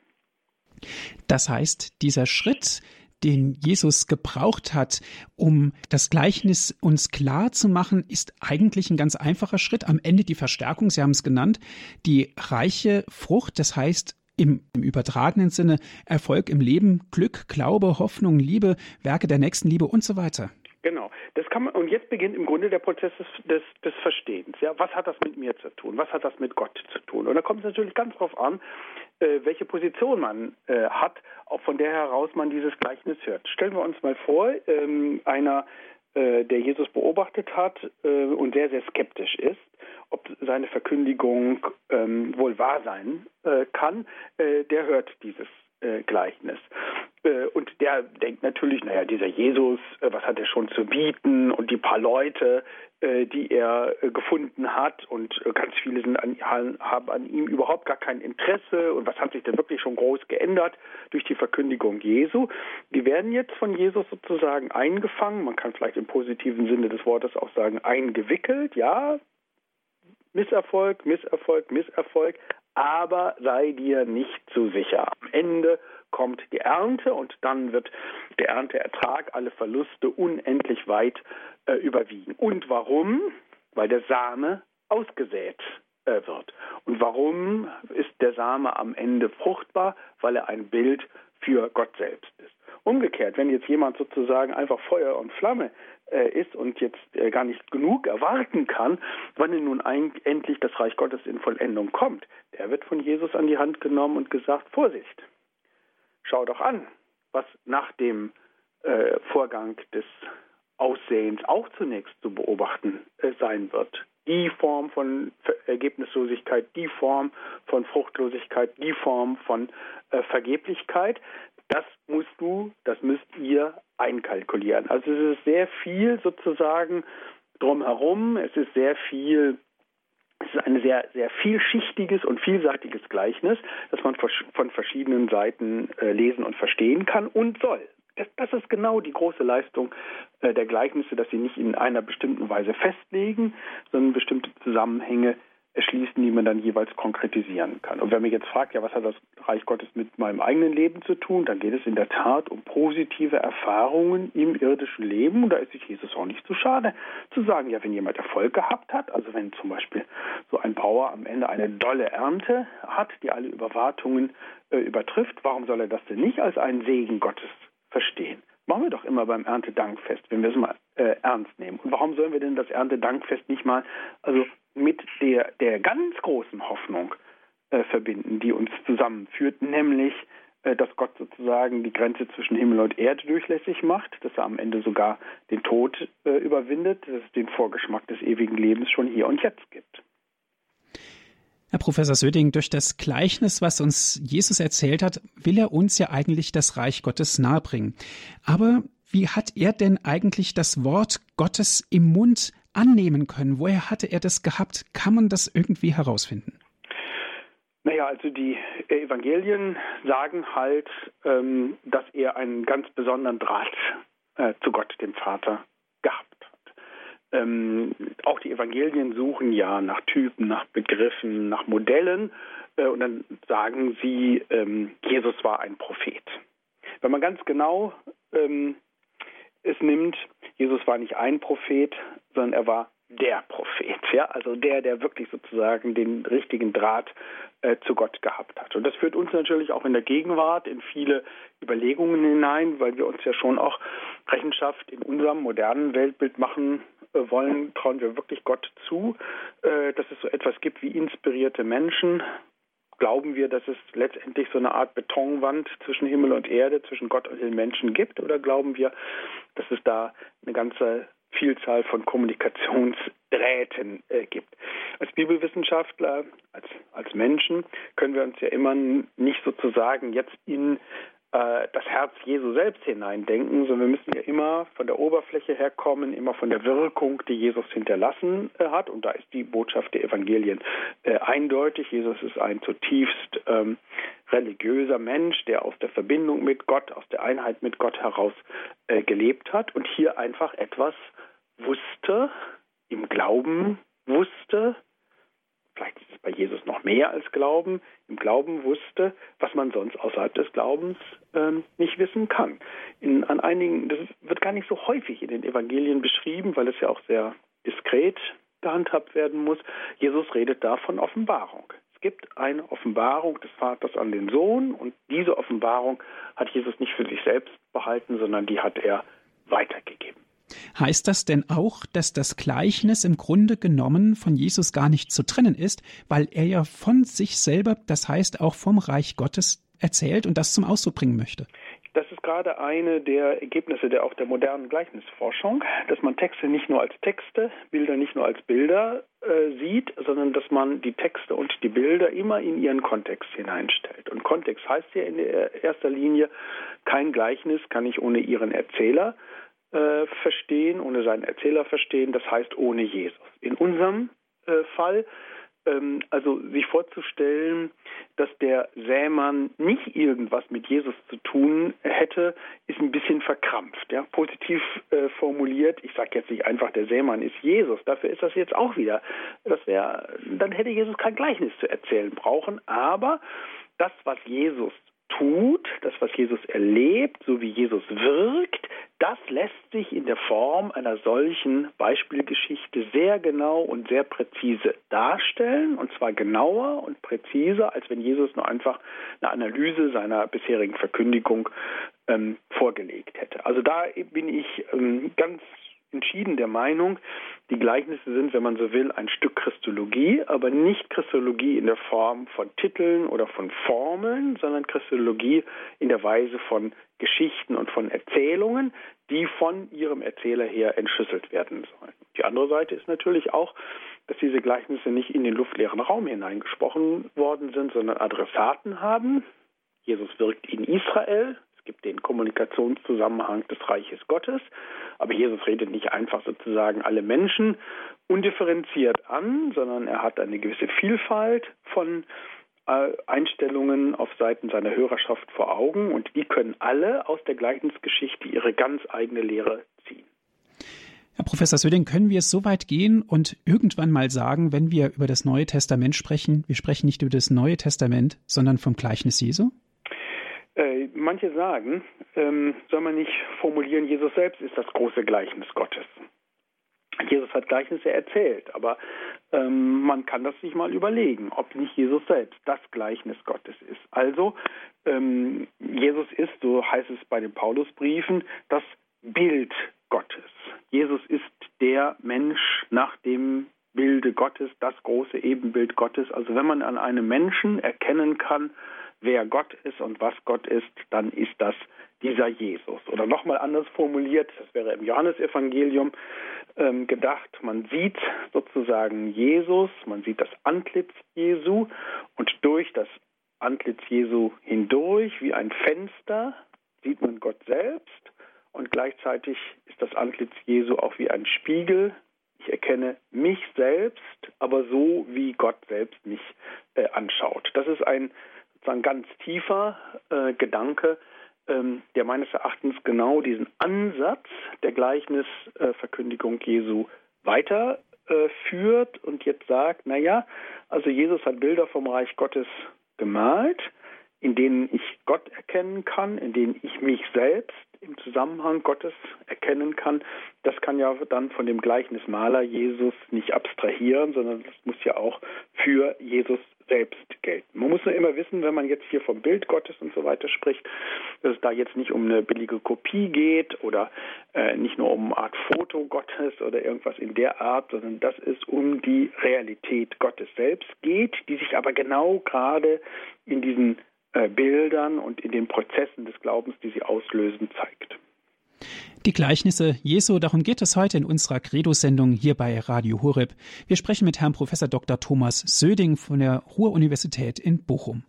Das heißt, dieser Schritt, den Jesus gebraucht hat, um das Gleichnis uns klar zu machen, ist eigentlich ein ganz einfacher Schritt. Am Ende die Verstärkung, Sie haben es genannt, die reiche Frucht, das heißt im, im, übertragenen Sinne Erfolg im Leben, Glück, Glaube, Hoffnung, Liebe, Werke der Nächstenliebe und so weiter. Genau, das kann man und jetzt beginnt im Grunde der Prozess des, des, des Verstehens. Ja, was hat das mit mir zu tun? Was hat das mit Gott zu tun? Und da kommt es natürlich ganz drauf an, äh, welche Position man äh, hat, auch von der heraus man dieses Gleichnis hört. Stellen wir uns mal vor, ähm, einer, äh, der Jesus beobachtet hat äh, und sehr, sehr skeptisch ist, ob seine Verkündigung ähm, wohl wahr sein äh, kann, äh, der hört dieses Gleichnis. Und der denkt natürlich, naja, dieser Jesus, was hat er schon zu bieten? Und die paar Leute, äh, die er äh, gefunden hat und äh, ganz viele an, haben an ihm überhaupt gar kein Interesse und was hat sich denn wirklich schon groß geändert durch die Verkündigung Jesu. Die werden jetzt von Jesus sozusagen eingefangen, man kann vielleicht im positiven Sinne des Wortes auch sagen eingewickelt, ja, Misserfolg, Misserfolg, Misserfolg, aber sei dir nicht zu sicher. Am Ende kommt die Ernte und dann wird der Ernteertrag alle Verluste unendlich weit äh, überwiegen. Und warum? Weil der Same ausgesät äh, wird. Und warum ist der Same am Ende fruchtbar? Weil er ein Bild für Gott selbst ist. Umgekehrt, wenn jetzt jemand sozusagen einfach Feuer und Flamme äh, ist und jetzt äh, gar nicht genug erwarten kann, wann denn nun ein, endlich das Reich Gottes in Vollendung kommt, der wird von Jesus an die Hand genommen und gesagt, Vorsicht, schau doch an, was nach dem äh, Vorgang des Aussehens auch zunächst zu beobachten äh, sein wird. Die Form von Ergebnislosigkeit, die Form von Fruchtlosigkeit, die Form von äh, Vergeblichkeit, das musst du, das müsst ihr einkalkulieren. Also es ist sehr viel sozusagen drumherum, es ist sehr viel es ist ein sehr, sehr vielschichtiges und vielseitiges Gleichnis, das man von verschiedenen Seiten äh, lesen und verstehen kann und soll. Das, das ist genau die große Leistung äh, der Gleichnisse, dass sie nicht in einer bestimmten Weise festlegen, sondern bestimmte Zusammenhänge erschließen, die man dann jeweils konkretisieren kann. Und wenn man jetzt fragt, ja, was hat das Reich Gottes mit meinem eigenen Leben zu tun, dann geht es in der Tat um positive Erfahrungen im irdischen Leben. Und da ist sich Jesus auch nicht zu schade zu sagen, ja, wenn jemand Erfolg gehabt hat, also wenn zum Beispiel so ein Bauer am Ende eine dolle Ernte hat, die alle Überwartungen äh, übertrifft, warum soll er das denn nicht als einen Segen Gottes verstehen. Machen wir doch immer beim Erntedankfest, wenn wir es mal äh, ernst nehmen. Und warum sollen wir denn das Erntedankfest nicht mal also mit der, der ganz großen Hoffnung äh, verbinden, die uns zusammenführt, nämlich äh, dass Gott sozusagen die Grenze zwischen Himmel und Erde durchlässig macht, dass er am Ende sogar den Tod äh, überwindet, dass es den Vorgeschmack des ewigen Lebens schon hier und jetzt gibt. Herr Professor Söding, durch das Gleichnis, was uns Jesus erzählt hat, will er uns ja eigentlich das Reich Gottes nahebringen. Aber wie hat er denn eigentlich das Wort Gottes im Mund annehmen können? Woher hatte er das gehabt? Kann man das irgendwie herausfinden? Naja, also die Evangelien sagen halt, ähm, dass er einen ganz besonderen Draht äh, zu Gott, dem Vater, gehabt ähm, auch die Evangelien suchen ja nach Typen, nach Begriffen, nach Modellen äh, und dann sagen sie, ähm, Jesus war ein Prophet. Wenn man ganz genau ähm, es nimmt, Jesus war nicht ein Prophet, sondern er war der Prophet, ja, also der, der wirklich sozusagen den richtigen Draht äh, zu Gott gehabt hat. Und das führt uns natürlich auch in der Gegenwart in viele Überlegungen hinein, weil wir uns ja schon auch Rechenschaft in unserem modernen Weltbild machen äh, wollen, trauen wir wirklich Gott zu, äh, dass es so etwas gibt wie inspirierte Menschen. Glauben wir, dass es letztendlich so eine Art Betonwand zwischen Himmel und Erde, zwischen Gott und den Menschen gibt? Oder glauben wir, dass es da eine ganze Vielzahl von Kommunikationsdrähten äh, gibt. Als Bibelwissenschaftler, als, als Menschen können wir uns ja immer nicht sozusagen jetzt in äh, das Herz Jesu selbst hineindenken, sondern wir müssen ja immer von der Oberfläche herkommen, immer von der Wirkung, die Jesus hinterlassen äh, hat. Und da ist die Botschaft der Evangelien äh, eindeutig. Jesus ist ein zutiefst ähm, religiöser Mensch, der aus der Verbindung mit Gott, aus der Einheit mit Gott heraus äh, gelebt hat und hier einfach etwas wusste, im Glauben wusste, vielleicht ist es bei Jesus noch mehr als Glauben, im Glauben wusste, was man sonst außerhalb des Glaubens ähm, nicht wissen kann. In, an einigen, das wird gar nicht so häufig in den Evangelien beschrieben, weil es ja auch sehr diskret gehandhabt werden muss. Jesus redet da von Offenbarung. Es gibt eine Offenbarung des Vaters an den Sohn und diese Offenbarung hat Jesus nicht für sich selbst behalten, sondern die hat er weitergegeben. Heißt das denn auch, dass das Gleichnis im Grunde genommen von Jesus gar nicht zu trennen ist, weil er ja von sich selber, das heißt auch vom Reich Gottes erzählt und das zum Ausdruck bringen möchte? Das ist gerade eine der Ergebnisse der auch der modernen Gleichnisforschung, dass man Texte nicht nur als Texte, Bilder nicht nur als Bilder äh, sieht, sondern dass man die Texte und die Bilder immer in ihren Kontext hineinstellt. Und Kontext heißt ja in erster Linie, kein Gleichnis kann ich ohne ihren Erzähler äh, verstehen, ohne seinen Erzähler verstehen, das heißt ohne Jesus. In unserem äh, Fall, ähm, also sich vorzustellen, dass der Sämann nicht irgendwas mit Jesus zu tun hätte, ist ein bisschen verkrampft. Ja? Positiv äh, formuliert, ich sage jetzt nicht einfach, der Sämann ist Jesus, dafür ist das jetzt auch wieder. Das wäre, dann hätte Jesus kein Gleichnis zu erzählen brauchen, aber das, was Jesus tut, das, was Jesus erlebt, so wie Jesus wirkt, das lässt sich in der Form einer solchen Beispielgeschichte sehr genau und sehr präzise darstellen, und zwar genauer und präziser, als wenn Jesus nur einfach eine Analyse seiner bisherigen Verkündigung ähm, vorgelegt hätte. Also da bin ich ähm, ganz entschieden der Meinung, die Gleichnisse sind, wenn man so will, ein Stück Christologie, aber nicht Christologie in der Form von Titeln oder von Formeln, sondern Christologie in der Weise von Geschichten und von Erzählungen, die von ihrem Erzähler her entschlüsselt werden sollen. Die andere Seite ist natürlich auch, dass diese Gleichnisse nicht in den luftleeren Raum hineingesprochen worden sind, sondern Adressaten haben. Jesus wirkt in Israel, gibt den Kommunikationszusammenhang des Reiches Gottes, aber Jesus redet nicht einfach sozusagen alle Menschen undifferenziert an, sondern er hat eine gewisse Vielfalt von äh, Einstellungen auf Seiten seiner Hörerschaft vor Augen und die können alle aus der Gleichnisgeschichte ihre ganz eigene Lehre ziehen. Herr Professor Söding, können wir es so weit gehen und irgendwann mal sagen, wenn wir über das Neue Testament sprechen, wir sprechen nicht über das Neue Testament, sondern vom Gleichnis Jesu? Äh, manche sagen, ähm, soll man nicht formulieren, Jesus selbst ist das große Gleichnis Gottes. Jesus hat Gleichnisse erzählt, aber ähm, man kann das sich mal überlegen, ob nicht Jesus selbst das Gleichnis Gottes ist. Also ähm, Jesus ist, so heißt es bei den Paulusbriefen, das Bild Gottes. Jesus ist der Mensch nach dem Bilde Gottes, das große Ebenbild Gottes. Also wenn man an einem Menschen erkennen kann, wer Gott ist und was Gott ist, dann ist das dieser Jesus. Oder nochmal anders formuliert, das wäre im Johannesevangelium ähm, gedacht, man sieht sozusagen Jesus, man sieht das Antlitz Jesu und durch das Antlitz Jesu hindurch, wie ein Fenster, sieht man Gott selbst und gleichzeitig ist das Antlitz Jesu auch wie ein Spiegel. Ich erkenne mich selbst, aber so, wie Gott selbst mich äh, anschaut. Das ist ein sozusagen ganz tiefer äh, Gedanke, ähm, der meines Erachtens genau diesen Ansatz der Gleichnisverkündigung äh, Jesu weiterführt und jetzt sagt, naja, also Jesus hat Bilder vom Reich Gottes gemalt, in denen ich Gott erkennen kann, in denen ich mich selbst im Zusammenhang Gottes erkennen kann. Das kann ja dann von dem Gleichnismaler Jesus nicht abstrahieren, sondern das muss ja auch für Jesus selbst gelten. Man muss nur immer wissen, wenn man jetzt hier vom Bild Gottes und so weiter spricht, dass es da jetzt nicht um eine billige Kopie geht oder äh, nicht nur um eine Art Foto Gottes oder irgendwas in der Art, sondern dass es um die Realität Gottes selbst geht, die sich aber genau gerade in diesen äh, Bildern und in den Prozessen des Glaubens, die sie auslösen, zeigt. Die Gleichnisse Jesu, darum geht es heute in unserer Credo-Sendung hier bei Radio Horeb. Wir sprechen mit Herrn Professor Dr. Thomas Söding von der Ruhr-Universität in Bochum.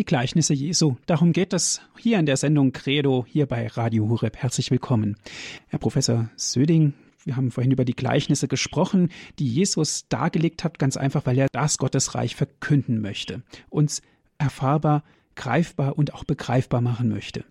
Die Gleichnisse Jesu. Darum geht es hier in der Sendung Credo hier bei Radio Hureb. Herzlich willkommen. Herr Professor Söding, wir haben vorhin über die Gleichnisse gesprochen, die Jesus dargelegt hat, ganz einfach, weil er das Gottesreich verkünden möchte, uns erfahrbar, greifbar und auch begreifbar machen möchte.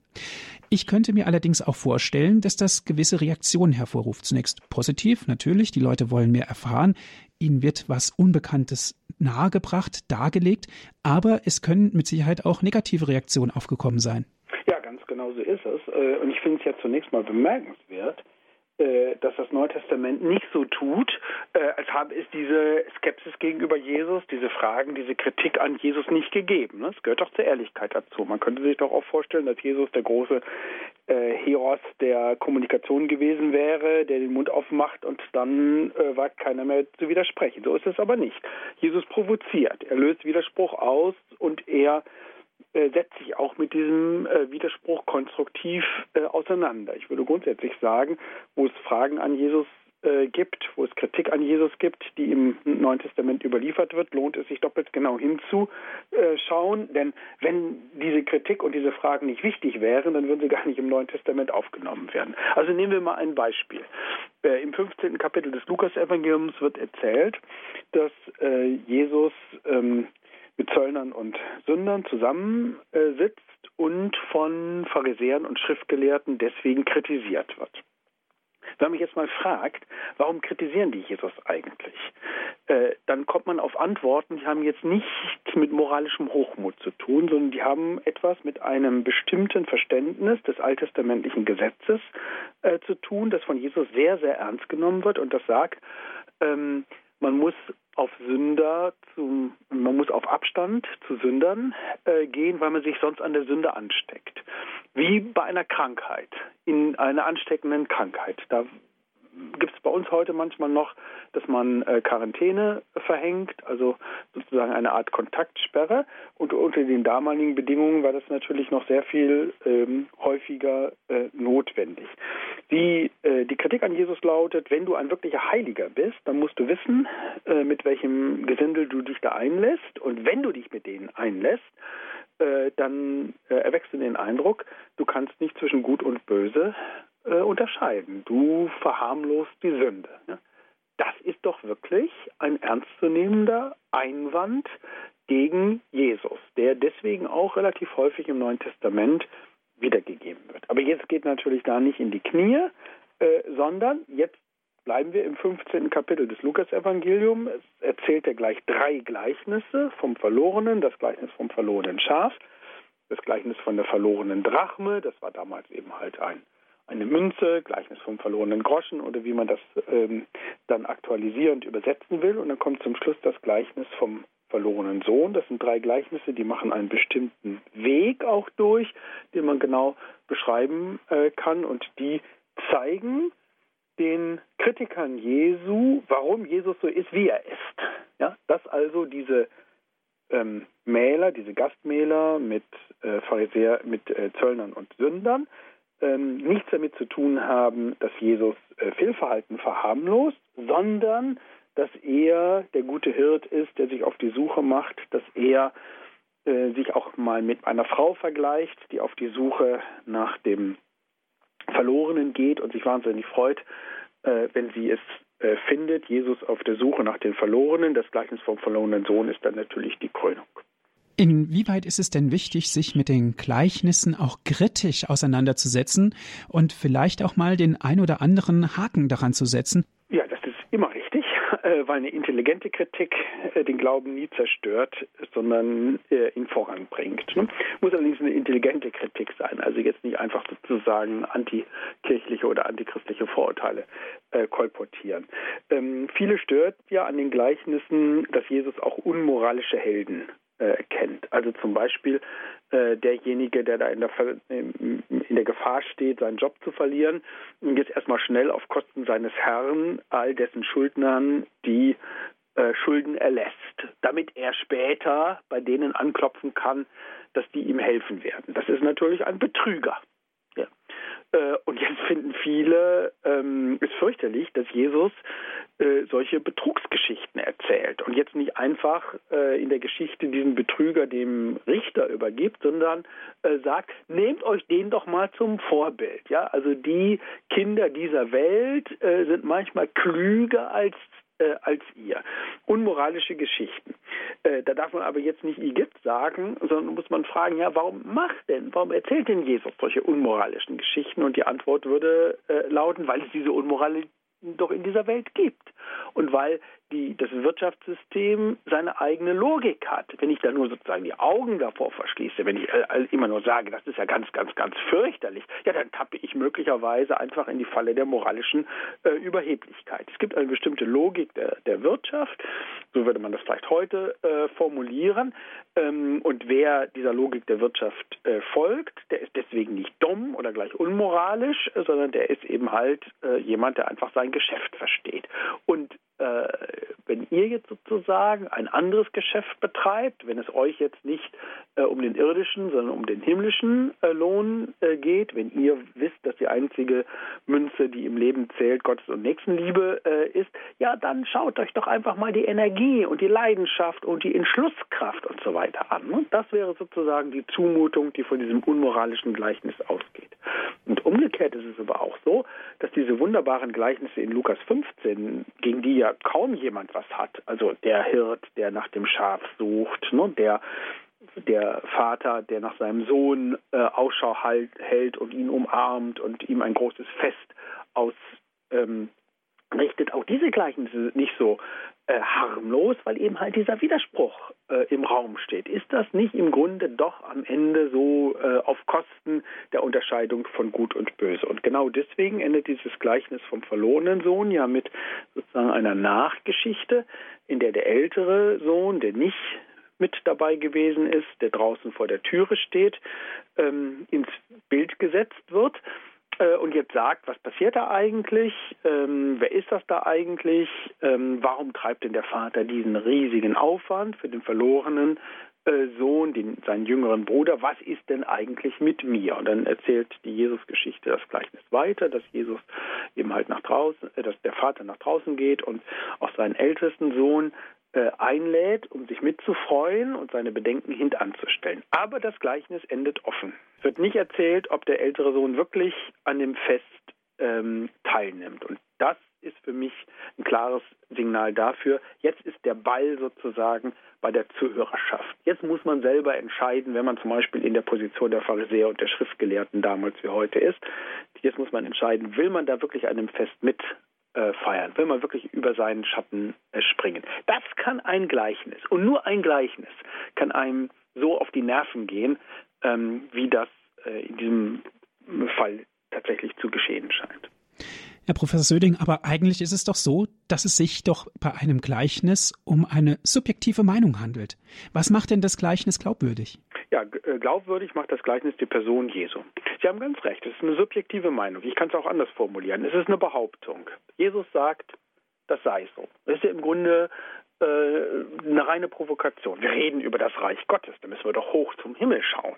Ich könnte mir allerdings auch vorstellen, dass das gewisse Reaktionen hervorruft. Zunächst positiv, natürlich, die Leute wollen mehr erfahren, ihnen wird was Unbekanntes nahegebracht, dargelegt, aber es können mit Sicherheit auch negative Reaktionen aufgekommen sein. Ja, ganz genau so ist es. Äh, und ich finde es ja zunächst mal bemerkenswert, dass das Neue Testament nicht so tut, äh, als habe es diese Skepsis gegenüber Jesus, diese Fragen, diese Kritik an Jesus nicht gegeben. Es gehört doch zur Ehrlichkeit dazu. Man könnte sich doch auch vorstellen, dass Jesus der große äh, Heros der Kommunikation gewesen wäre, der den Mund aufmacht und dann wagt keiner mehr zu widersprechen. So ist es aber nicht. Jesus provoziert, er löst Widerspruch aus und er äh, setzt sich auch mit diesem äh, Widerspruch konstruktiv äh, auseinander. Ich würde grundsätzlich sagen, wo es Fragen an Jesus äh, gibt, wo es Kritik an Jesus gibt, die im Neuen Testament überliefert wird, lohnt es sich doppelt genau hinzuschauen. Denn wenn diese Kritik und diese Fragen nicht wichtig wären, dann würden sie gar nicht im Neuen Testament aufgenommen werden. Also nehmen wir mal ein Beispiel. Äh, Im 15. Kapitel des Lukas-Evangeliums wird erzählt, dass äh, Jesus ähm, mit Zöllnern und Sündern zusammensitzt und von Pharisäern und Schriftgelehrten deswegen kritisiert wird. Wenn man mich jetzt mal fragt, warum kritisieren die Jesus eigentlich? äh, dann kommt man auf Antworten, die haben jetzt nichts mit moralischem Hochmut zu tun, sondern die haben etwas mit einem bestimmten Verständnis des alttestamentlichen Gesetzes äh, zu tun, das von Jesus sehr, sehr ernst genommen wird und das sagt, ähm, man muss auf Sünder zum, man muss auf Abstand zu Sündern äh, gehen, weil man sich sonst an der Sünde ansteckt. Wie bei einer Krankheit, in einer ansteckenden Krankheit. Da gibt es bei uns heute manchmal noch, dass man äh, Quarantäne verhängt, also sozusagen eine Art Kontaktsperre. Und unter den damaligen Bedingungen war das natürlich noch sehr viel ähm, häufiger äh, notwendig. Die, äh, die Kritik an Jesus lautet, wenn du ein wirklicher Heiliger bist, dann musst du wissen, äh, mit welchem Gesindel du dich da einlässt. Und wenn du dich mit denen einlässt, äh, dann äh, erwächst du den Eindruck, du kannst nicht zwischen Gut und Böse äh, unterscheiden. Du verharmlost die Sünde. Ja? Das ist doch wirklich ein ernstzunehmender Einwand gegen Jesus, der deswegen auch relativ häufig im Neuen Testament wiedergegeben wird. Aber jetzt geht natürlich da nicht in die Knie, äh, sondern jetzt bleiben wir im 15. Kapitel des Lukasevangeliums. Es erzählt er gleich drei Gleichnisse vom Verlorenen, das Gleichnis vom verlorenen Schaf, das Gleichnis von der verlorenen Drachme, das war damals eben halt ein eine Münze, Gleichnis vom verlorenen Groschen oder wie man das ähm, dann aktualisierend übersetzen will. Und dann kommt zum Schluss das Gleichnis vom verlorenen Sohn. Das sind drei Gleichnisse, die machen einen bestimmten Weg auch durch, den man genau beschreiben äh, kann. Und die zeigen den Kritikern Jesu, warum Jesus so ist, wie er ist. Ja, dass also diese ähm, Mähler, diese Gastmähler mit äh, Pharisäer, mit äh, Zöllnern und Sündern, ähm, nichts damit zu tun haben, dass Jesus äh, Fehlverhalten verharmlost, sondern dass er der gute Hirt ist, der sich auf die Suche macht, dass er äh, sich auch mal mit einer Frau vergleicht, die auf die Suche nach dem Verlorenen geht und sich wahnsinnig freut, äh, wenn sie es äh, findet. Jesus auf der Suche nach den Verlorenen. Das Gleichnis vom verlorenen Sohn ist dann natürlich die Krönung. Inwieweit ist es denn wichtig, sich mit den Gleichnissen auch kritisch auseinanderzusetzen und vielleicht auch mal den ein oder anderen Haken daran zu setzen? Ja, das ist immer richtig, äh, weil eine intelligente Kritik äh, den Glauben nie zerstört, sondern äh, ihn voranbringt. Ne? Muss allerdings eine intelligente Kritik sein, also jetzt nicht einfach sozusagen antikirchliche oder antichristliche Vorurteile kolportieren. Ähm, viele stört ja an den Gleichnissen, dass Jesus auch unmoralische Helden äh, kennt. Also zum Beispiel äh, derjenige, der da in der, in der Gefahr steht, seinen Job zu verlieren, jetzt erstmal schnell auf Kosten seines Herrn all dessen Schuldnern die äh, Schulden erlässt, damit er später bei denen anklopfen kann, dass die ihm helfen werden. Das ist natürlich ein Betrüger. Ja. Äh, und jetzt finden viele ähm, es fürchterlich, dass Jesus äh, solche Betrugsgeschichten erzählt und jetzt nicht einfach äh, in der Geschichte diesen Betrüger dem Richter übergibt, sondern sagt, nehmt euch den doch mal zum Vorbild. Ja, also die Kinder dieser Welt sind manchmal klüger als äh, als ihr. Unmoralische Geschichten. Äh, da darf man aber jetzt nicht Igitt sagen, sondern muss man fragen, ja, warum macht denn, warum erzählt denn Jesus solche unmoralischen Geschichten? Und die Antwort würde äh, lauten, weil es diese unmoralischen doch in dieser Welt gibt. Und weil die, das Wirtschaftssystem seine eigene Logik hat. Wenn ich da nur sozusagen die Augen davor verschließe, wenn ich äh, immer nur sage, das ist ja ganz, ganz, ganz fürchterlich, ja, dann tappe ich möglicherweise einfach in die Falle der moralischen äh, Überheblichkeit. Es gibt eine bestimmte Logik der, der Wirtschaft, so würde man das vielleicht heute äh, formulieren. Ähm, und wer dieser Logik der Wirtschaft äh, folgt, der ist deswegen nicht dumm oder gleich unmoralisch, sondern der ist eben halt äh, jemand, der einfach sein Geschäft versteht. Und wenn ihr jetzt sozusagen ein anderes Geschäft betreibt, wenn es euch jetzt nicht äh, um den irdischen, sondern um den himmlischen äh, Lohn äh, geht, wenn ihr wisst, dass die einzige Münze, die im Leben zählt, Gottes und Nächstenliebe äh, ist, ja, dann schaut euch doch einfach mal die Energie und die Leidenschaft und die Entschlusskraft und so weiter an. Und das wäre sozusagen die Zumutung, die von diesem unmoralischen Gleichnis ausgeht. Und umgekehrt ist es aber auch so, dass diese wunderbaren Gleichnisse in Lukas 15, gegen die ja kaum jemand was hat, also der Hirt, der nach dem Schaf sucht, ne, der der Vater, der nach seinem Sohn äh, Ausschau halt, hält und ihn umarmt und ihm ein großes Fest aus, ähm, auch diese Gleichnisse nicht so äh, harmlos, weil eben halt dieser Widerspruch äh, im Raum steht. Ist das nicht im Grunde doch am Ende so äh, auf Kosten der Unterscheidung von Gut und Böse? Und genau deswegen endet dieses Gleichnis vom verlorenen Sohn ja mit sozusagen einer Nachgeschichte, in der der ältere Sohn, der nicht mit dabei gewesen ist, der draußen vor der Türe steht, ähm, ins Bild gesetzt wird äh, und jetzt sagt, was passiert da eigentlich? Ähm, wer ist das da eigentlich? Ähm, warum treibt denn der Vater diesen riesigen Aufwand für den verlorenen äh, Sohn, den, seinen jüngeren Bruder? Was ist denn eigentlich mit mir? Und dann erzählt die Jesus-Geschichte das Gleichnis weiter, dass Jesus eben halt nach draußen, äh, dass der Vater nach draußen geht und auch seinen ältesten Sohn äh, einlädt, um sich mitzufreuen und seine Bedenken hintanzustellen. Aber das Gleichnis endet offen. Es wird nicht erzählt, ob der ältere Sohn wirklich an dem Fest ähm, teilnimmt. Und das ist für mich ein klares Signal dafür. Jetzt ist der Ball sozusagen bei der Zuhörerschaft. Jetzt muss man selber entscheiden, wenn man zum Beispiel in der Position der Pharisäer und der Schriftgelehrten damals wie heute ist. Jetzt muss man entscheiden, will man da wirklich an dem Fest mit äh, feiern, will man wirklich über seinen Schatten äh, springen. Das kann ein Gleichnis und nur ein Gleichnis kann einem so auf die Nerven gehen, ähm, wie das äh, in diesem Fall tatsächlich zu geschehen scheint. Herr Professor Söding, aber eigentlich ist es doch so, dass es sich doch bei einem Gleichnis um eine subjektive Meinung handelt. Was macht denn das Gleichnis glaubwürdig? Ja, äh, glaubwürdig macht das Gleichnis die Person Jesu. Sie haben ganz recht, es ist eine subjektive Meinung. Ich kann es auch anders formulieren. Es ist eine Behauptung. Jesus sagt, das sei so. Das ist ja im Grunde äh, eine reine Provokation. Wir reden über das Reich Gottes, da müssen wir doch hoch zum Himmel schauen.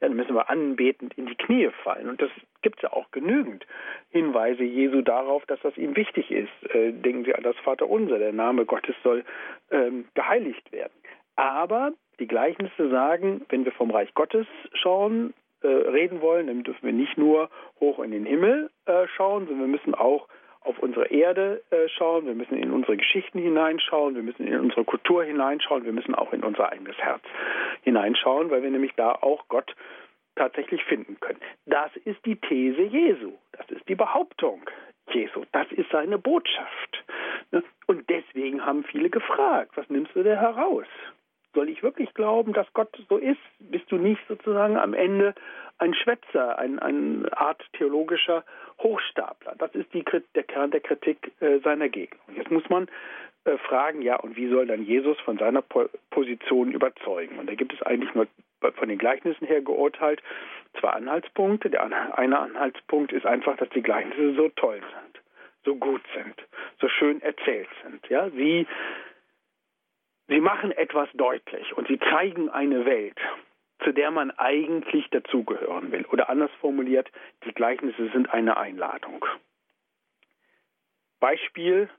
Ja, dann müssen wir anbetend in die Knie fallen. Und das gibt es ja auch genügend Hinweise Jesu darauf, dass das ihm wichtig ist. Äh, denken Sie an das Vaterunser, der Name Gottes soll ähm, geheiligt werden. Aber die Gleichnisse sagen, wenn wir vom Reich Gottes schauen, äh, reden wollen, dann dürfen wir nicht nur hoch in den Himmel äh, schauen, sondern wir müssen auch auf unsere Erde äh, schauen, wir müssen in unsere Geschichten hineinschauen, wir müssen in unsere Kultur hineinschauen, wir müssen auch in unser eigenes Herz hineinschauen, weil wir nämlich da auch Gott tatsächlich finden können. Das ist die These Jesu, das ist die Behauptung Jesu, das ist seine Botschaft. Ne? Und deswegen haben viele gefragt, was nimmst du da heraus? Soll ich wirklich glauben, dass Gott so ist? Bist du nicht sozusagen am Ende ein Schwätzer, ein, eine Art theologischer Hochstapler? Das ist die, der Kern der Kritik äh, seiner Gegner. Jetzt muss man äh, fragen, ja, und wie soll dann Jesus von seiner po Position überzeugen? Und da gibt es eigentlich nur von den Gleichnissen her geurteilt zwei Anhaltspunkte. Der eine Anhaltspunkt ist einfach, dass die Gleichnisse so toll sind, so gut sind, so schön erzählt sind. Ja, sie Sie machen etwas deutlich und sie zeigen eine Welt, zu der man eigentlich dazugehören will. Oder anders formuliert, die Gleichnisse sind eine Einladung. Beispiel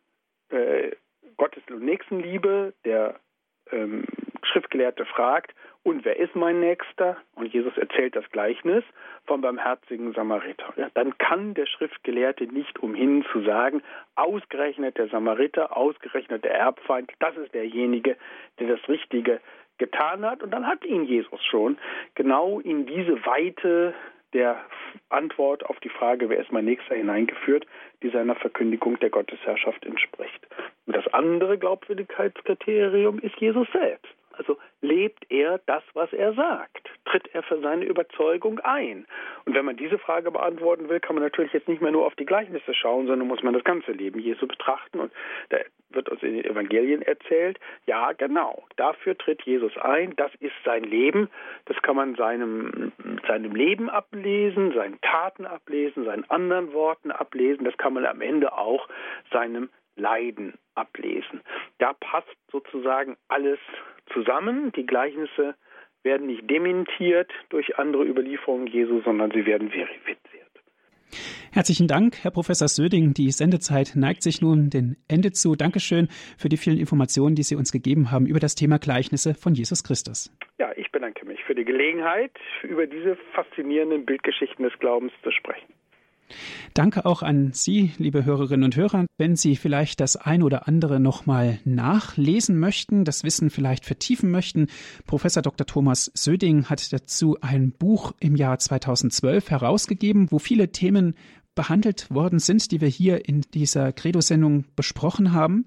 äh, Gottes und Nächstenliebe, der ähm, Schriftgelehrte fragt, und wer ist mein Nächster? Und Jesus erzählt das Gleichnis vom barmherzigen Samariter. Ja, dann kann der Schriftgelehrte nicht umhin zu sagen, ausgerechnet der Samariter, ausgerechnet der Erbfeind, das ist derjenige, der das Richtige getan hat. Und dann hat ihn Jesus schon genau in diese Weite der Antwort auf die Frage, wer ist mein Nächster, hineingeführt, die seiner Verkündigung der Gottesherrschaft entspricht. Und das andere Glaubwürdigkeitskriterium ist Jesus selbst. Also lebt er das, was er sagt? Tritt er für seine Überzeugung ein? Und wenn man diese Frage beantworten will, kann man natürlich jetzt nicht mehr nur auf die Gleichnisse schauen, sondern muss man das ganze Leben Jesu betrachten. Und da wird uns in den Evangelien erzählt, ja, genau, dafür tritt Jesus ein, das ist sein Leben, das kann man seinem, seinem Leben ablesen, seinen Taten ablesen, seinen anderen Worten ablesen, das kann man am Ende auch seinem Leiden ablesen. Da passt sozusagen alles zusammen. Die Gleichnisse werden nicht dementiert durch andere Überlieferungen Jesu, sondern sie werden verifiziert. Herzlichen Dank, Herr Professor Söding. Die Sendezeit neigt sich nun dem Ende zu. Dankeschön für die vielen Informationen, die Sie uns gegeben haben über das Thema Gleichnisse von Jesus Christus. Ja, ich bedanke mich für die Gelegenheit, über diese faszinierenden Bildgeschichten des Glaubens zu sprechen. Danke auch an Sie, liebe Hörerinnen und Hörer. Wenn Sie vielleicht das ein oder andere nochmal nachlesen möchten, das Wissen vielleicht vertiefen möchten, Professor Dr. Thomas Söding hat dazu ein Buch im Jahr 2012 herausgegeben, wo viele Themen behandelt worden sind, die wir hier in dieser Credo-Sendung besprochen haben.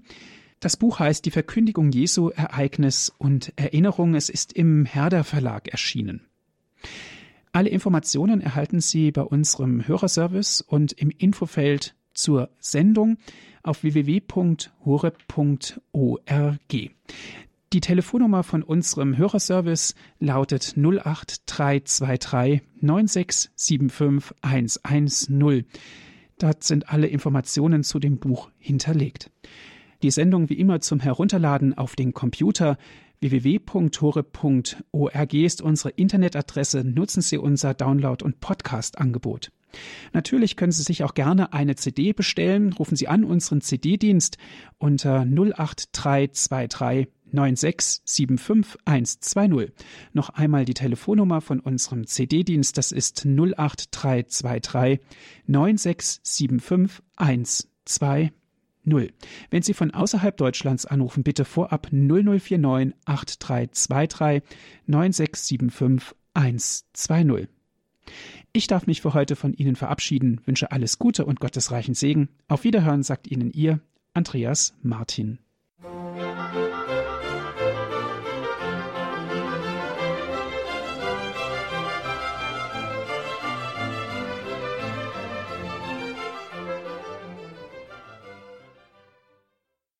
Das Buch heißt Die Verkündigung Jesu, Ereignis und Erinnerung. Es ist im Herder Verlag erschienen. Alle Informationen erhalten Sie bei unserem Hörerservice und im Infofeld zur Sendung auf www.hore.org. Die Telefonnummer von unserem Hörerservice lautet 08323 9675 110. Dort sind alle Informationen zu dem Buch hinterlegt. Die Sendung wie immer zum Herunterladen auf den Computer www.hore.org ist unsere Internetadresse. Nutzen Sie unser Download- und Podcast-Angebot. Natürlich können Sie sich auch gerne eine CD bestellen. Rufen Sie an unseren CD-Dienst unter 08323 9675120. Noch einmal die Telefonnummer von unserem CD-Dienst, das ist 08323 9675120. Wenn Sie von außerhalb Deutschlands anrufen, bitte vorab 0049 8323 9675 120. Ich darf mich für heute von Ihnen verabschieden, wünsche alles Gute und Gottes reichen Segen. Auf Wiederhören sagt Ihnen Ihr Andreas Martin.